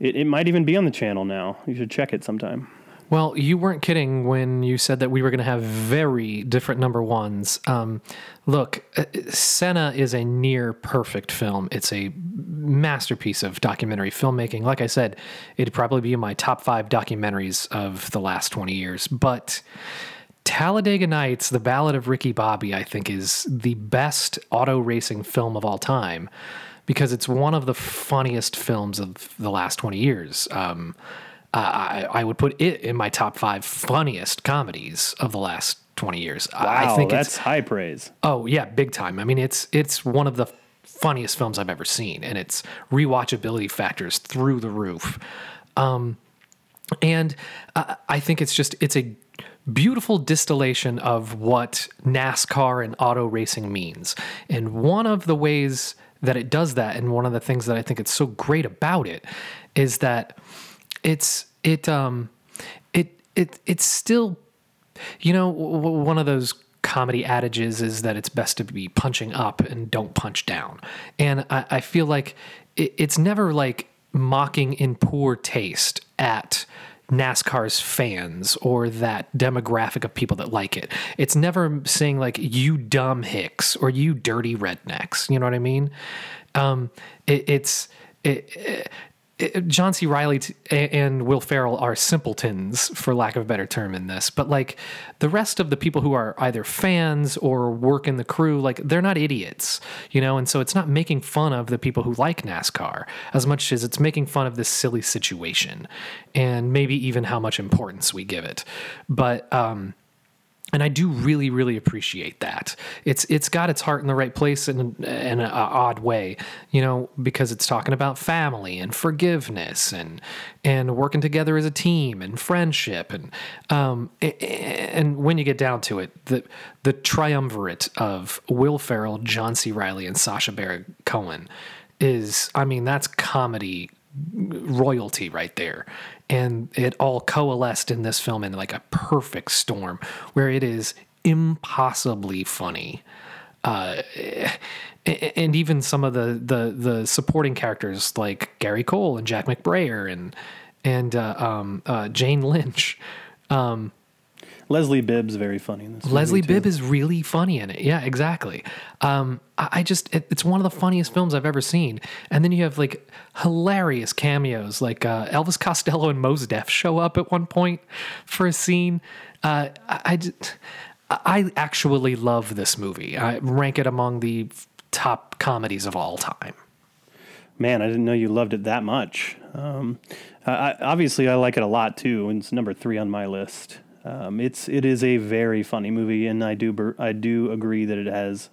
Speaker 2: it, it might even be on the channel now. You should check it sometime.
Speaker 1: Well, you weren't kidding when you said that we were going to have very different number ones. Um, look, uh, Senna is a near perfect film. It's a masterpiece of documentary filmmaking. Like I said, it'd probably be in my top five documentaries of the last 20 years. But Talladega Nights, The Ballad of Ricky Bobby, I think is the best auto racing film of all time because it's one of the funniest films of the last 20 years. Um, I, I would put it in my top five funniest comedies of the last 20 years. I-
Speaker 2: Wow,
Speaker 1: I think
Speaker 2: that's high praise.
Speaker 1: oh yeah, big time. I mean, it's it's one of the funniest films I've ever seen, and its rewatchability factors through the roof. Um, and uh, I think it's just it's a beautiful distillation of what NASCAR and auto racing means. And one of the ways that it does that, and one of the things that I think it's so great about it, is that it's it um it it it's still you know w- one of those comedy adages is that it's best to be punching up and don't punch down and i, I feel like it, it's never like mocking in poor taste at NASCAR's fans or that demographic of people that like it. It's never saying like you dumb hicks or you dirty rednecks. You know what I mean? Um, it, it's it, John C. Reilly t- and Will Ferrell are simpletons, for lack of a better term, in this. But like the rest of the people who are either fans or work in the crew, like they're not idiots, you know. And so it's not making fun of the people who like NASCAR as much as it's making fun of this silly situation, and maybe even how much importance we give it. But um, and I do really, really appreciate that. It's it's got its heart in the right place in, in an odd way, you know, because it's talking about family and forgiveness and and working together as a team and friendship and um and when you get down to it, the the triumvirate of Will Ferrell, John C. Reilly, and Sacha Baron Cohen is, I mean, that's comedy royalty right there. And it all coalesced in this film in like a perfect storm where it is impossibly funny. Uh, and even some of the, the, the supporting characters like Gary Cole and Jack McBrayer and, and uh, um, uh, Jane Lynch. Um,
Speaker 2: Leslie Bibb's very funny in this.
Speaker 1: Leslie. Bibb is really funny in it. Yeah, exactly. Um, I, I just, it, it's one of the funniest films I've ever seen. And then you have like hilarious cameos, like uh, Elvis Costello and Mos Def show up at one point for a scene. Uh, I, I, just- I actually love this movie. I rank it among the top comedies of all time.
Speaker 2: Man, I didn't know you loved it that much. Um, I, obviously, I like it a lot too, and it's number three on my list. Um, it's it is a very funny movie, and I do ber- I do agree that it has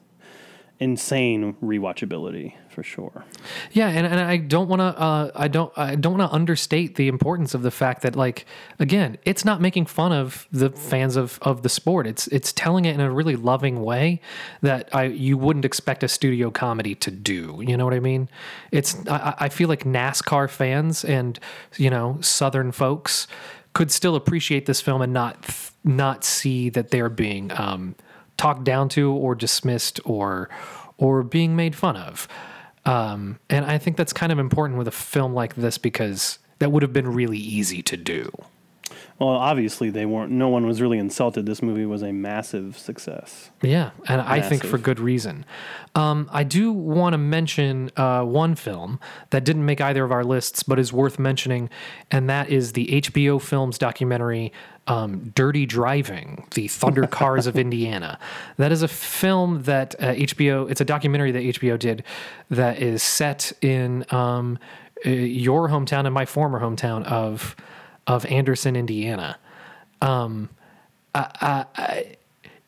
Speaker 2: insane rewatchability for sure.
Speaker 1: Yeah, and, and I don't want to uh, I don't I don't want to understate the importance of the fact that like again, it's not making fun of the fans of of the sport. It's it's telling it in a really loving way that I you wouldn't expect a studio comedy to do. You know what I mean? It's I, I feel like NASCAR fans and you know Southern folks could still appreciate this film and not not see that they're being um, talked down to or dismissed or or being made fun of. Um, and I think that's kind of important with a film like this because that would have been really easy to do.
Speaker 2: Well, obviously, they weren't. No one was really insulted. This movie was a massive success.
Speaker 1: Yeah, and I think for good reason. Um, I do want to mention uh, one film that didn't make either of our lists, but is worth mentioning, and that is the HBO Films documentary um, "Dirty Driving: The Thunder Cars of Indiana." That is a film that uh, HBO. It's a documentary that HBO did that is set in um, uh, your hometown and my former hometown of of Anderson, Indiana.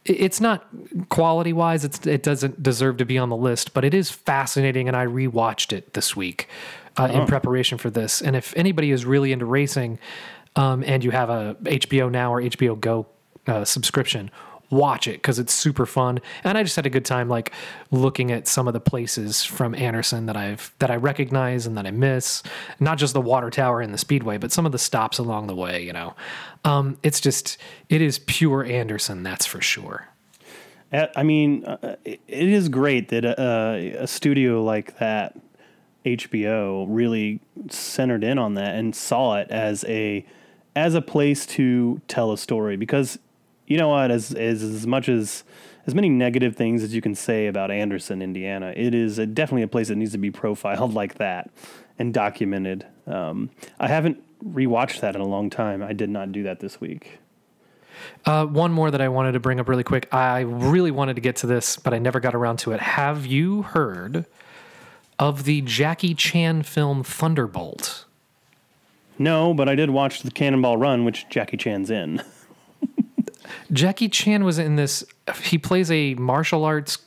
Speaker 1: It's not quality wise it's it doesn't deserve to be on the list but it is fascinating and i rewatched it this week uh, in preparation for this. And if anybody is really into racing um, and you have a hbo now or hbo go uh, subscription watch it because it's super fun. And i just had a good time like looking at some of the places from anderson that i've that i recognize and that i miss. Not just the water tower and the speedway but some of the stops along the way you know. Um, it's just it is pure anderson that's for sure.
Speaker 2: Uh, I mean, uh, it is great that a, a studio like that, HBO, really centered in on that and saw it as a as a place to tell a story. Because you know what, as as as much as as many negative things as you can say about Anderson, Indiana, it is a, definitely a place that needs to be profiled like that and documented. Um, I haven't rewatched that in a long time. I did not do that this week.
Speaker 1: Uh, one more that I wanted to bring up really quick. I really wanted to get to this, but I never got around to it. Have you heard of the Jackie Chan film Thunderbolt?
Speaker 2: No, but I did watch the Cannonball Run, which Jackie Chan's in.
Speaker 1: Jackie Chan was in this. He plays a martial arts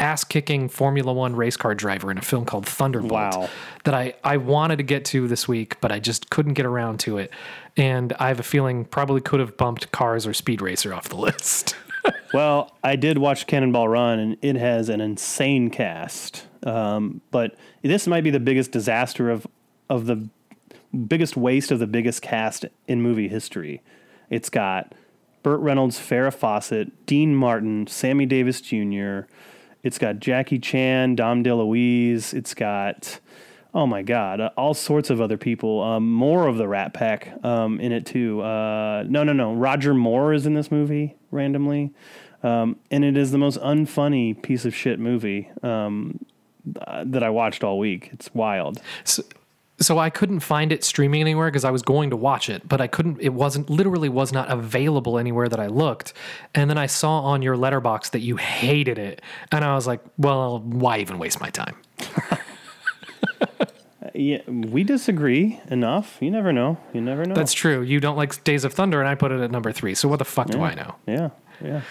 Speaker 1: ass kicking Formula One race car driver in a film called Thunderbolt
Speaker 2: Wow.
Speaker 1: that I, I wanted to get to this week, but I just couldn't get around to it. And I have a feeling probably could have bumped Cars or Speed Racer off the list.
Speaker 2: Well, I did watch Cannonball Run, and it has an insane cast. Um, but this might be the biggest disaster of of the biggest waste of the biggest cast in movie history. It's got Burt Reynolds, Farrah Fawcett, Dean Martin, Sammy Davis Jr. It's got Jackie Chan, Dom DeLuise. It's got oh my god, uh, all sorts of other people. Um, more of the Rat Pack um, in it too. Uh, no, no, no. Roger Moore is in this movie randomly, um, and it is the most unfunny piece of shit movie um, uh, that I watched all week. It's wild.
Speaker 1: So, so I couldn't find it streaming anywhere because I was going to watch it, but I couldn't. It wasn't literally was not available anywhere that I looked. And then I saw on your Letterboxd that you hated it, and I was like, well, why even waste my time?
Speaker 2: Yeah, we disagree enough. You never know. You never know.
Speaker 1: That's true. You don't like Days of Thunder, and I put it at number three. So what the fuck do I know?
Speaker 2: yeah, yeah.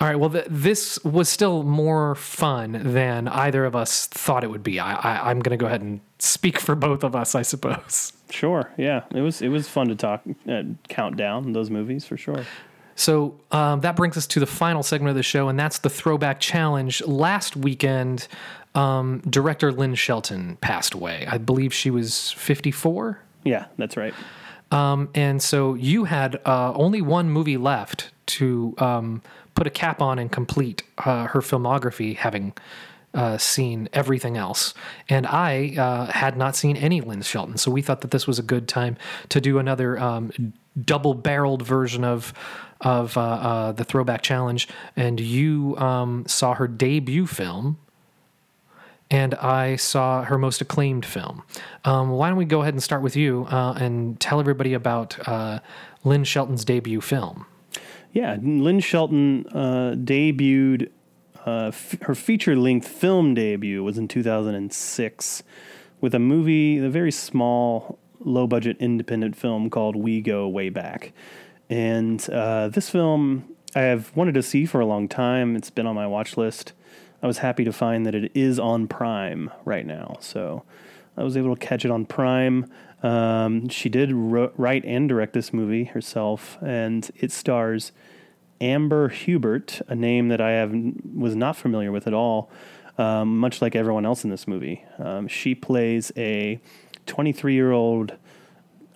Speaker 1: All right. Well, th- this was still more fun than either of us thought it would be. I, I, I'm going to go ahead and speak for both of us, I suppose.
Speaker 2: Sure. Yeah, it was it was fun to talk uh, count down those movies for sure.
Speaker 1: So um, that brings us to the final segment of the show, and that's the throwback challenge. Last weekend, um, director Lynn Shelton passed away. I believe she was 54.
Speaker 2: Yeah, that's right.
Speaker 1: Um, and so you had uh, only one movie left to um, put a cap on and complete uh, her filmography, having uh, seen everything else, and I uh, had not seen any Lynn Shelton. So we thought that this was a good time to do another um, double-barreled version of of uh, uh, the Throwback Challenge. And you um, saw her debut film, and I saw her most acclaimed film. Um, why don't we go ahead and start with you uh, and tell everybody about uh, Lynn Shelton's debut film?
Speaker 2: Yeah, Lynn Shelton debuted. Uh, f- her feature-length film debut was in 2006 with a movie, a very small, low-budget independent film called We Go Way Back. And uh, this film I have wanted to see for a long time. It's been on my watch list. I was happy to find that it is on Prime right now. So I was able to catch it on Prime. Um, she did write and direct this movie herself, and it stars Amber Hubbard, a name that I have was not familiar with at all. Um, much like everyone else in this movie, um, she plays a 23 year old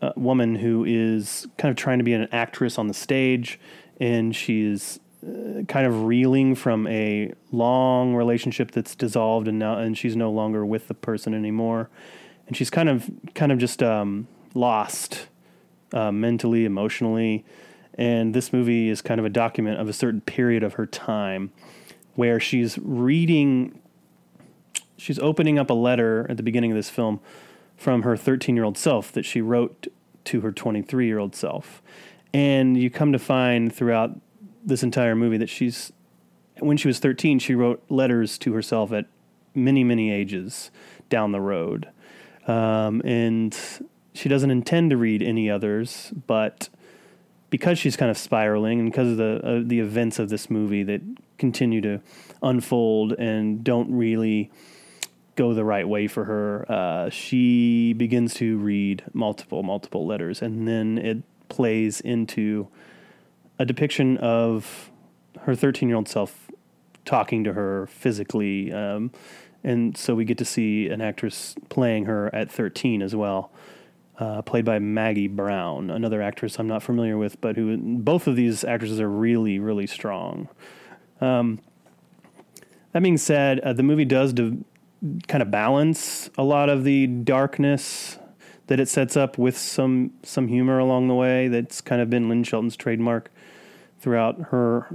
Speaker 2: uh, woman who is kind of trying to be an actress on the stage, and she's uh, kind of reeling from a long relationship that's dissolved, and now and she's no longer with the person anymore, and she's kind of kind of just um, lost uh, mentally, emotionally, and this movie is kind of a document of a certain period of her time where she's reading she's opening up a letter at the beginning of this film from her 13 year old self that she wrote to her 23 year old self. And you come to find throughout this entire movie that she's, when she was 13, she wrote letters to herself at many, many ages down the road. Um, and she doesn't intend to read any others, but because she's kind of spiraling and because of the uh, the events of this movie that continue to unfold and don't really go the right way for her, uh, she begins to read multiple multiple letters, and then it plays into a depiction of her 13 year old self talking to her physically. Um, and so we get to see an actress playing her at 13 as well uh, played by Maggie Brown, another actress I'm not familiar with, but who both of these actresses are really, really strong. Um, that being said, uh, the movie does de- kind of balance a lot of the darkness that it sets up with some some humor along the way. That's kind of been Lynn Shelton's trademark throughout her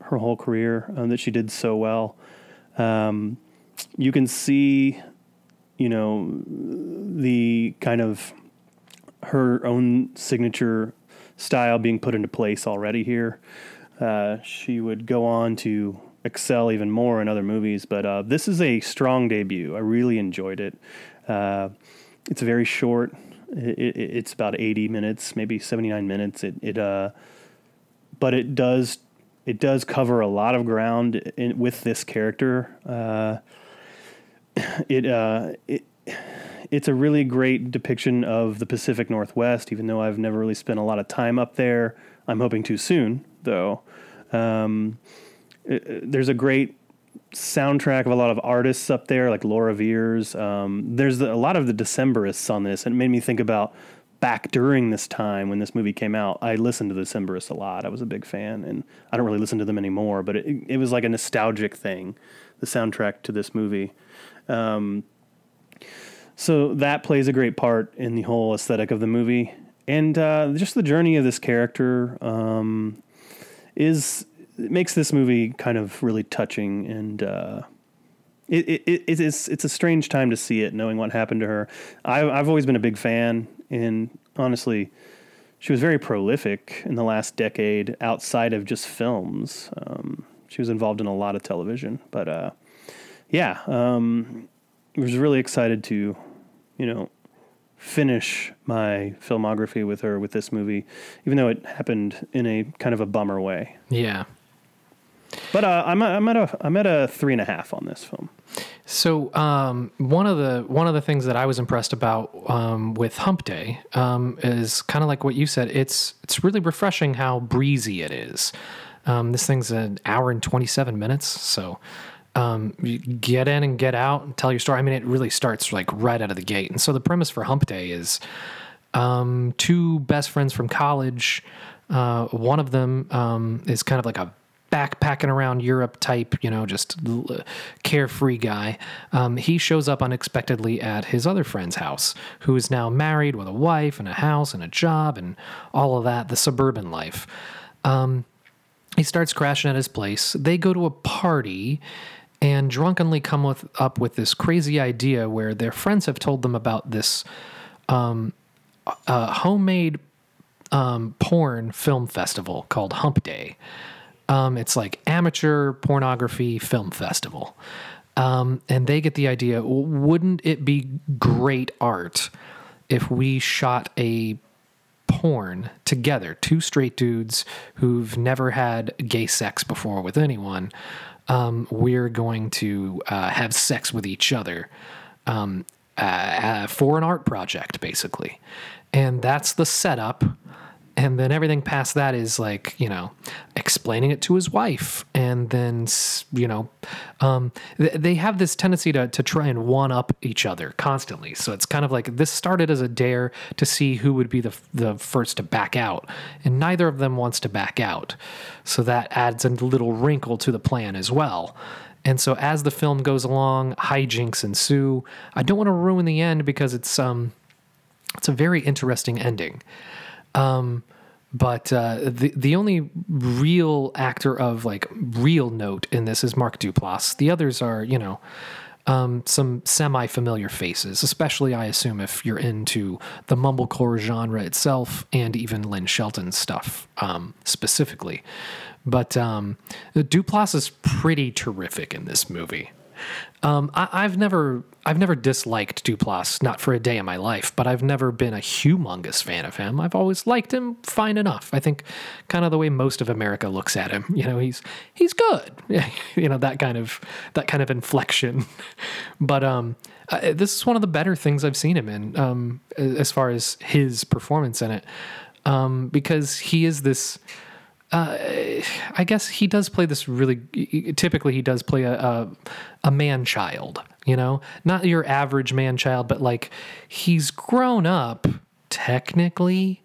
Speaker 2: her whole career uh, that she did so well. Um, you can see, you know, the kind of her own signature style being put into place already here. Uh, she would go on to excel even more in other movies, but uh, this is a strong debut. I really enjoyed it. Uh, it's very short. It, it, it's about 80 minutes, maybe 79 minutes. It, it uh, but it does it does cover a lot of ground in, with this character. Uh, it uh, it it's a really great depiction of the Pacific Northwest, even though I've never really spent a lot of time up there. I'm hoping to soon, though. Um, it- there's a great soundtrack of a lot of artists up there, like Laura Veirs. Um, there's the, a lot of the Decemberists on this, and it made me think about back during this time when this movie came out. I listened to the Decemberists a lot. I was a big fan, and I don't really listen to them anymore, but it, it was like a nostalgic thing, the soundtrack to this movie. So that plays a great part in the whole aesthetic of the movie, and uh, just the journey of this character um, is makes this movie kind of really touching, and uh, it, it, it it's it's a strange time to see it, knowing what happened to her. I've I've always been a big fan, and honestly, she was very prolific in the last decade outside of just films. Um, she was involved in a lot of television, but uh, yeah, um, I was really excited to, you know, finish my filmography with her with this movie, even though it happened in a kind of a bummer way.
Speaker 1: Yeah.
Speaker 2: But uh, I'm, I'm at a I'm at a three and a half on this film.
Speaker 1: So um, one of the one of the things that I was impressed about um, with Humpday um, is kind of like what you said. It's it's really refreshing how breezy it is. Um, this thing's an hour and twenty seven minutes, so um, get in and get out and tell your story. I mean, it really starts like right out of the gate. And so the premise for Humpday is um, two best friends from college. Uh, one of them um, is kind of like a backpacking around Europe type, you know, just carefree guy. Um, he shows up unexpectedly at his other friend's house, who is now married with a wife and a house and a job and all of that, the suburban life. Um, he starts crashing at his place. They go to a party and drunkenly come with, up with this crazy idea where their friends have told them about this um, uh, homemade um, porn film festival called Hump Day. Um, it's like amateur pornography film festival. Um, and they get the idea wouldn't it be great art if we shot a porn together, two straight dudes who've never had gay sex before with anyone? Um, we're going to uh, have sex with each other um, uh, uh, for an art project, basically. And that's the setup. And then everything past that is like, you know, explaining it to his wife. And then, you know, um, th- they have this tendency to, to try and one up each other constantly. So it's kind of like this started as a dare to see who would be the, the first to back out. And neither of them wants to back out. So that adds a little wrinkle to the plan as well. And so as the film goes along, hijinks ensue. I don't want to ruin the end because it's um it's a very interesting ending. Um, but uh, the the only real actor of like real note in this is Mark Duplass. The others are, you know, um, some semi familiar faces, especially I assume if you're into the mumblecore genre itself and even Lynn Shelton's stuff um, specifically. But um, Duplass is pretty terrific in this movie. Um, I, I've never, I've never disliked Duplass, not for a day in my life, but I've never been a humongous fan of him. I've always liked him fine enough. I think, kind of the way most of America looks at him. You know, he's he's good. you know that kind of that kind of inflection. but um, uh, this is one of the better things I've seen him in, um, as far as his performance in it, um, because he is this. I guess he does play this really. Typically, he does play a a, a man child. You know, not your average man child, but like he's grown up technically,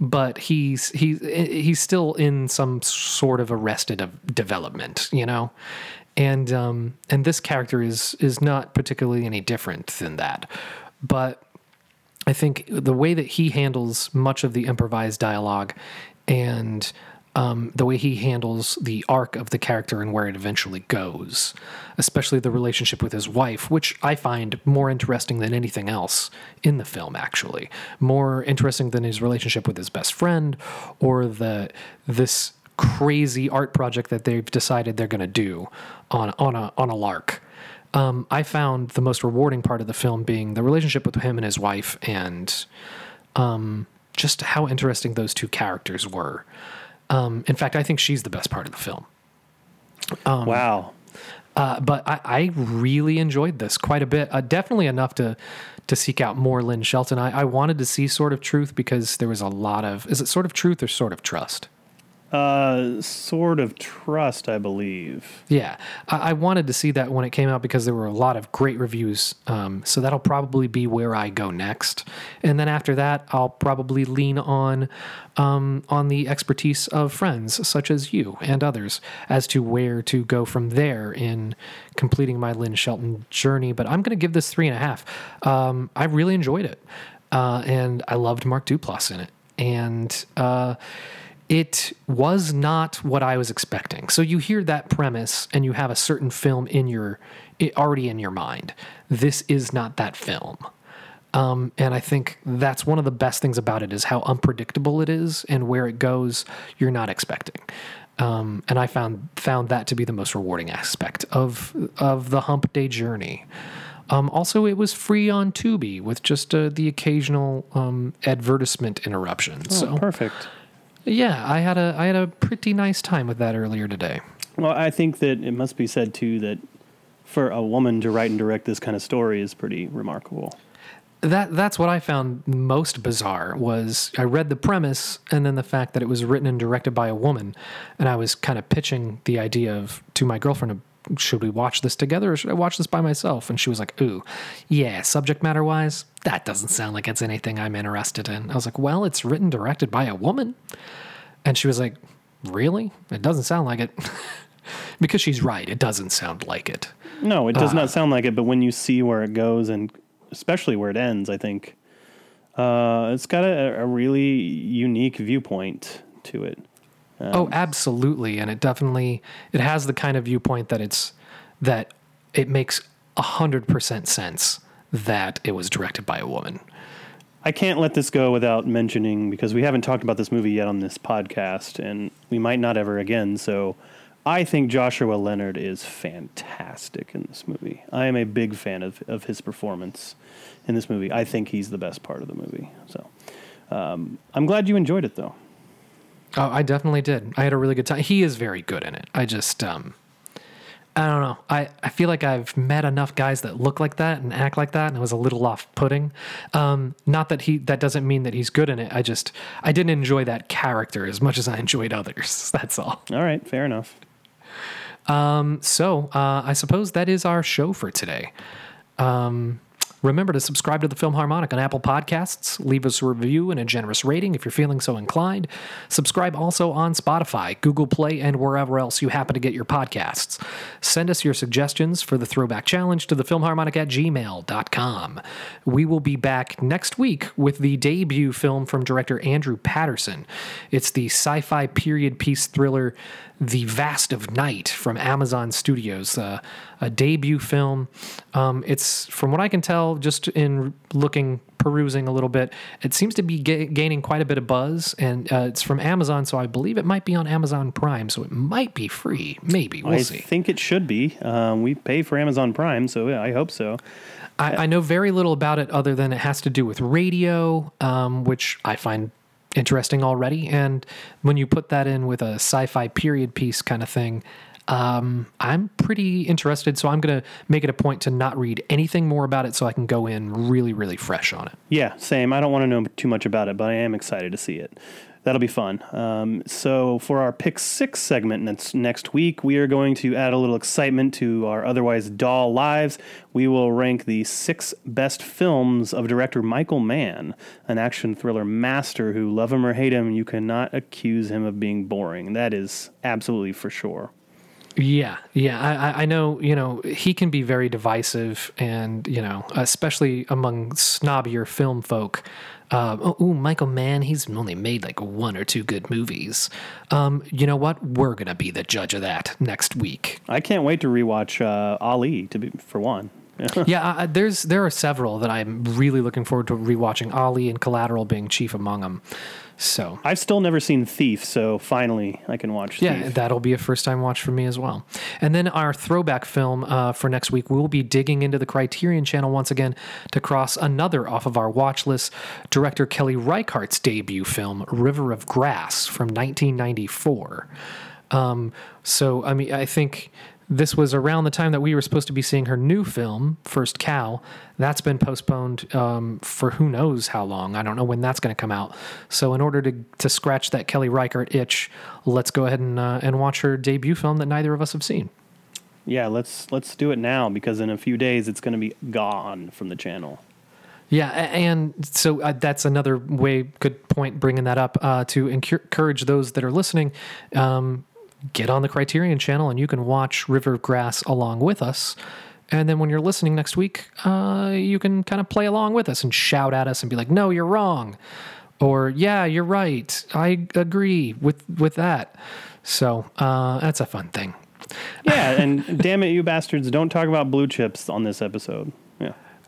Speaker 1: but he's he's he's still in some sort of arrested of development. You know, and um and this character is is not particularly any different than that, but I think the way that he handles much of the improvised dialogue and um, the way he handles the arc of the character and where it eventually goes, especially the relationship with his wife, which I find more interesting than anything else in the film, actually. More interesting than his relationship with his best friend or the this crazy art project that they've decided they're going to do on, on, a, on a lark um, I found the most rewarding part of the film being the relationship with him and his wife, and um, just how interesting those two characters were. Um, in fact, I think she's the best part of the film.
Speaker 2: wow.
Speaker 1: Uh, but I, I really enjoyed this quite a bit. Uh, definitely enough to to seek out more Lynn Shelton. I, I wanted to see Sword of Truth because there was a lot of is it Sword of Truth or Sword of Trust?
Speaker 2: Sword of Trust, I believe.
Speaker 1: Yeah, I, I wanted to see that when it came out because there were a lot of great reviews. Um, so that'll probably be where I go next, and then after that, I'll probably lean on um, on the expertise of friends such as you and others as to where to go from there in completing my Lynn Shelton journey. But I'm going to give this three and a half. Um, I really enjoyed it, uh, and I loved Mark Duplass in it, and. Uh, it was not what I was expecting. So you hear that premise and you have a certain film in your already in your mind. This is not that film. Um, and I think that's one of the best things about it is how unpredictable it is and where it goes you're not expecting. Um, and I found found that to be the most rewarding aspect of of the Humpday journey. Um, also, it was free on Tubi with just uh, the occasional um, advertisement interruption.
Speaker 2: Oh,
Speaker 1: so
Speaker 2: perfect.
Speaker 1: Yeah, I had a I had a pretty nice time with that earlier today.
Speaker 2: Well, I think that it must be said too that for a woman to write and direct this kind of story is pretty remarkable.
Speaker 1: That that's what I found most bizarre was I read the premise and then the fact that it was written and directed by a woman, and I was kind of pitching the idea of to my girlfriend should we watch this together or should I watch this by myself? And she was like, "Ooh, yeah, subject matter wise, that doesn't sound like it's anything I'm interested in." I was like, "Well, it's written directed by a woman," and she was like, really? It doesn't sound like it. because she's right. It doesn't sound like it.
Speaker 2: No, it does
Speaker 1: Ah.
Speaker 2: not sound like it. But when you see where it goes, and especially where it ends, I think uh, it's got a, a really unique viewpoint to it.
Speaker 1: Oh, absolutely. And it definitely it has the kind of viewpoint that it's that it makes a hundred percent sense that it was directed by a woman.
Speaker 2: I can't let this go without mentioning because we haven't talked about this movie yet on this podcast, and we might not ever again. So, I think Joshua Leonard is fantastic in this movie. I am a big fan of, of his performance in this movie. I think he's the best part of the movie. So, um, I'm glad you enjoyed it, though.
Speaker 1: Oh, I definitely did. I had a really good time. He is very good in it. I just um I don't know. I, I feel like I've met enough guys that look like that and act like that, and it was a little off putting. Um, not that he that doesn't mean that he's good in it. I just I didn't enjoy that character as much as I enjoyed others. That's all.
Speaker 2: All right, fair enough.
Speaker 1: Um, So uh, I suppose that is our show for today. Um, remember to subscribe to the Film Harmonic on Apple Podcasts. Leave us a review and a generous rating if you're feeling so inclined. Subscribe also on Spotify, Google Play, and wherever else you happen to get your podcasts. Send us your suggestions for the Throwback Challenge to the thefilmharmonic at gmail.com. We will be back next week with the debut film from director Andrew Patterson. It's the sci fi period piece thriller the Vast of Night from Amazon Studios, uh, a debut film. Um, it's, from what I can tell, just in looking, perusing a little bit, it seems to be ga- gaining quite a bit of buzz, and uh, it's from Amazon, so I believe it might be on Amazon Prime, so it might be free. Maybe we'll
Speaker 2: I
Speaker 1: see.
Speaker 2: think it should be. Um, we pay for Amazon Prime, so yeah, I hope so.
Speaker 1: I, I know very little about it other than it has to do with radio, um, which I find interesting already. And when you put that in with a sci fi period piece kind of thing, um, I'm pretty interested. So I'm going to make it a point to not read anything more about it so I can go in really, really fresh on it.
Speaker 2: Yeah, same. I don't want to know too much about it, but I am excited to see it. That'll be fun. Um, so for our pick six segment next next week, we are going to add a little excitement to our otherwise dull lives. We will rank the six best films of director Michael Mann, an action thriller master who, love him or hate him, you cannot accuse him of being boring. That is absolutely for sure.
Speaker 1: Yeah, yeah, I, I- I know. You know, he can be very divisive, and you know, especially among snobbier film folk. Uh, oh, ooh, Michael Mann, he's only made like one or two good movies. Um, you know what? We're gonna be the judge of that next week.
Speaker 2: I can't wait to rewatch uh, Ali to be for one.
Speaker 1: yeah, I, there's there are several that I'm really looking forward to rewatching. Ali and Collateral being chief among them. So
Speaker 2: I've still never seen Thief, so finally I can watch
Speaker 1: Yeah,
Speaker 2: Thief.
Speaker 1: that'll be a first time watch for me as well. And then our throwback film uh, for next week, we'll be digging into the Criterion channel once again to cross another off of our watch list director Kelly Reichardt's debut film, River of Grass from 1994. Um, so, I mean, I think this was around the time that we were supposed to be seeing her new film, First Cow. That's been postponed um, for who knows how long. I don't know when that's going to come out. So, in order to, to scratch that Kelly Reichardt itch, let's go ahead and, uh, and watch her debut film that neither of us have seen.
Speaker 2: Yeah, let's let's do it now because in a few days it's going to be gone from the channel.
Speaker 1: Yeah, and so uh, that's another way, good point bringing that up uh, to encourage those that are listening. Um, get on the Criterion channel and you can watch River of Grass along with us. And then when you're listening next week, uh, you can kind of play along with us and shout at us and be like, no, you're wrong. Or, yeah, you're right. I agree with, with that. So uh, that's a fun thing.
Speaker 2: Yeah, and damn it, you bastards! Don't talk about blue chips on this episode.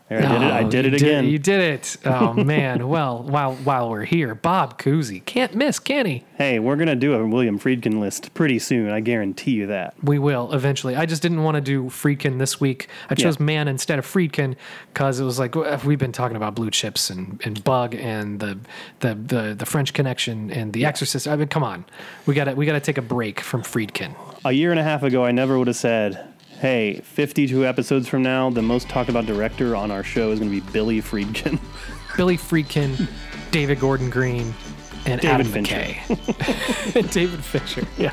Speaker 2: I did it. I
Speaker 1: Oh,
Speaker 2: did it again.
Speaker 1: you did it. Oh man. well, while while we're here, Bob Cousy can't miss, can he?
Speaker 2: hey, we're gonna do a William Friedkin list pretty soon. I guarantee you that.
Speaker 1: We will eventually. I just didn't want to do Friedkin this week. I chose. Mann instead of Friedkin because it was like well, we've been talking about blue chips and, and Bug and the, the the the French Connection and The Exorcist. I mean, come on, we got to we got to take a break from Friedkin.
Speaker 2: A year and a half ago, I never would have said, "Hey, 52 episodes from now, the most talked about director on our show is gonna be Billy Friedkin."
Speaker 1: Billy Friedkin, David Gordon Green, and
Speaker 2: David
Speaker 1: Adam
Speaker 2: Fincher.
Speaker 1: McKay. David Fisher. Yeah.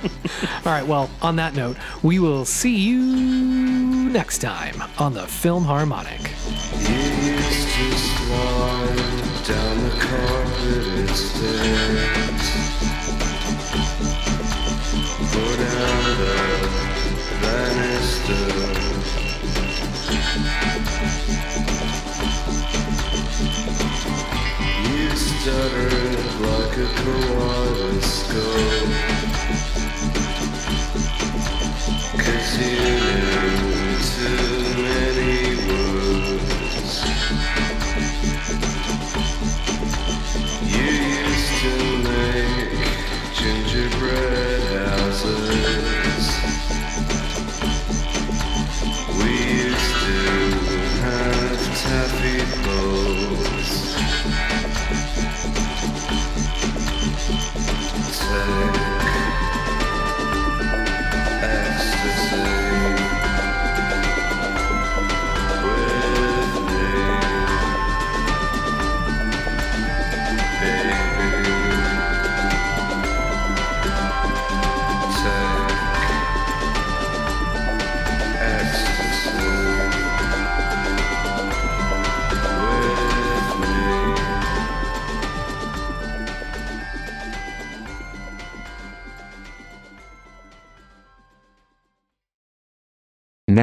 Speaker 1: All right. Well, on that note, we will see you next time on the Film Harmonic.
Speaker 5: It's just down the carpeted stairs. put out a kaleidoscope. Cause you knew too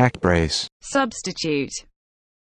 Speaker 6: Neck brace.
Speaker 7: Substitute.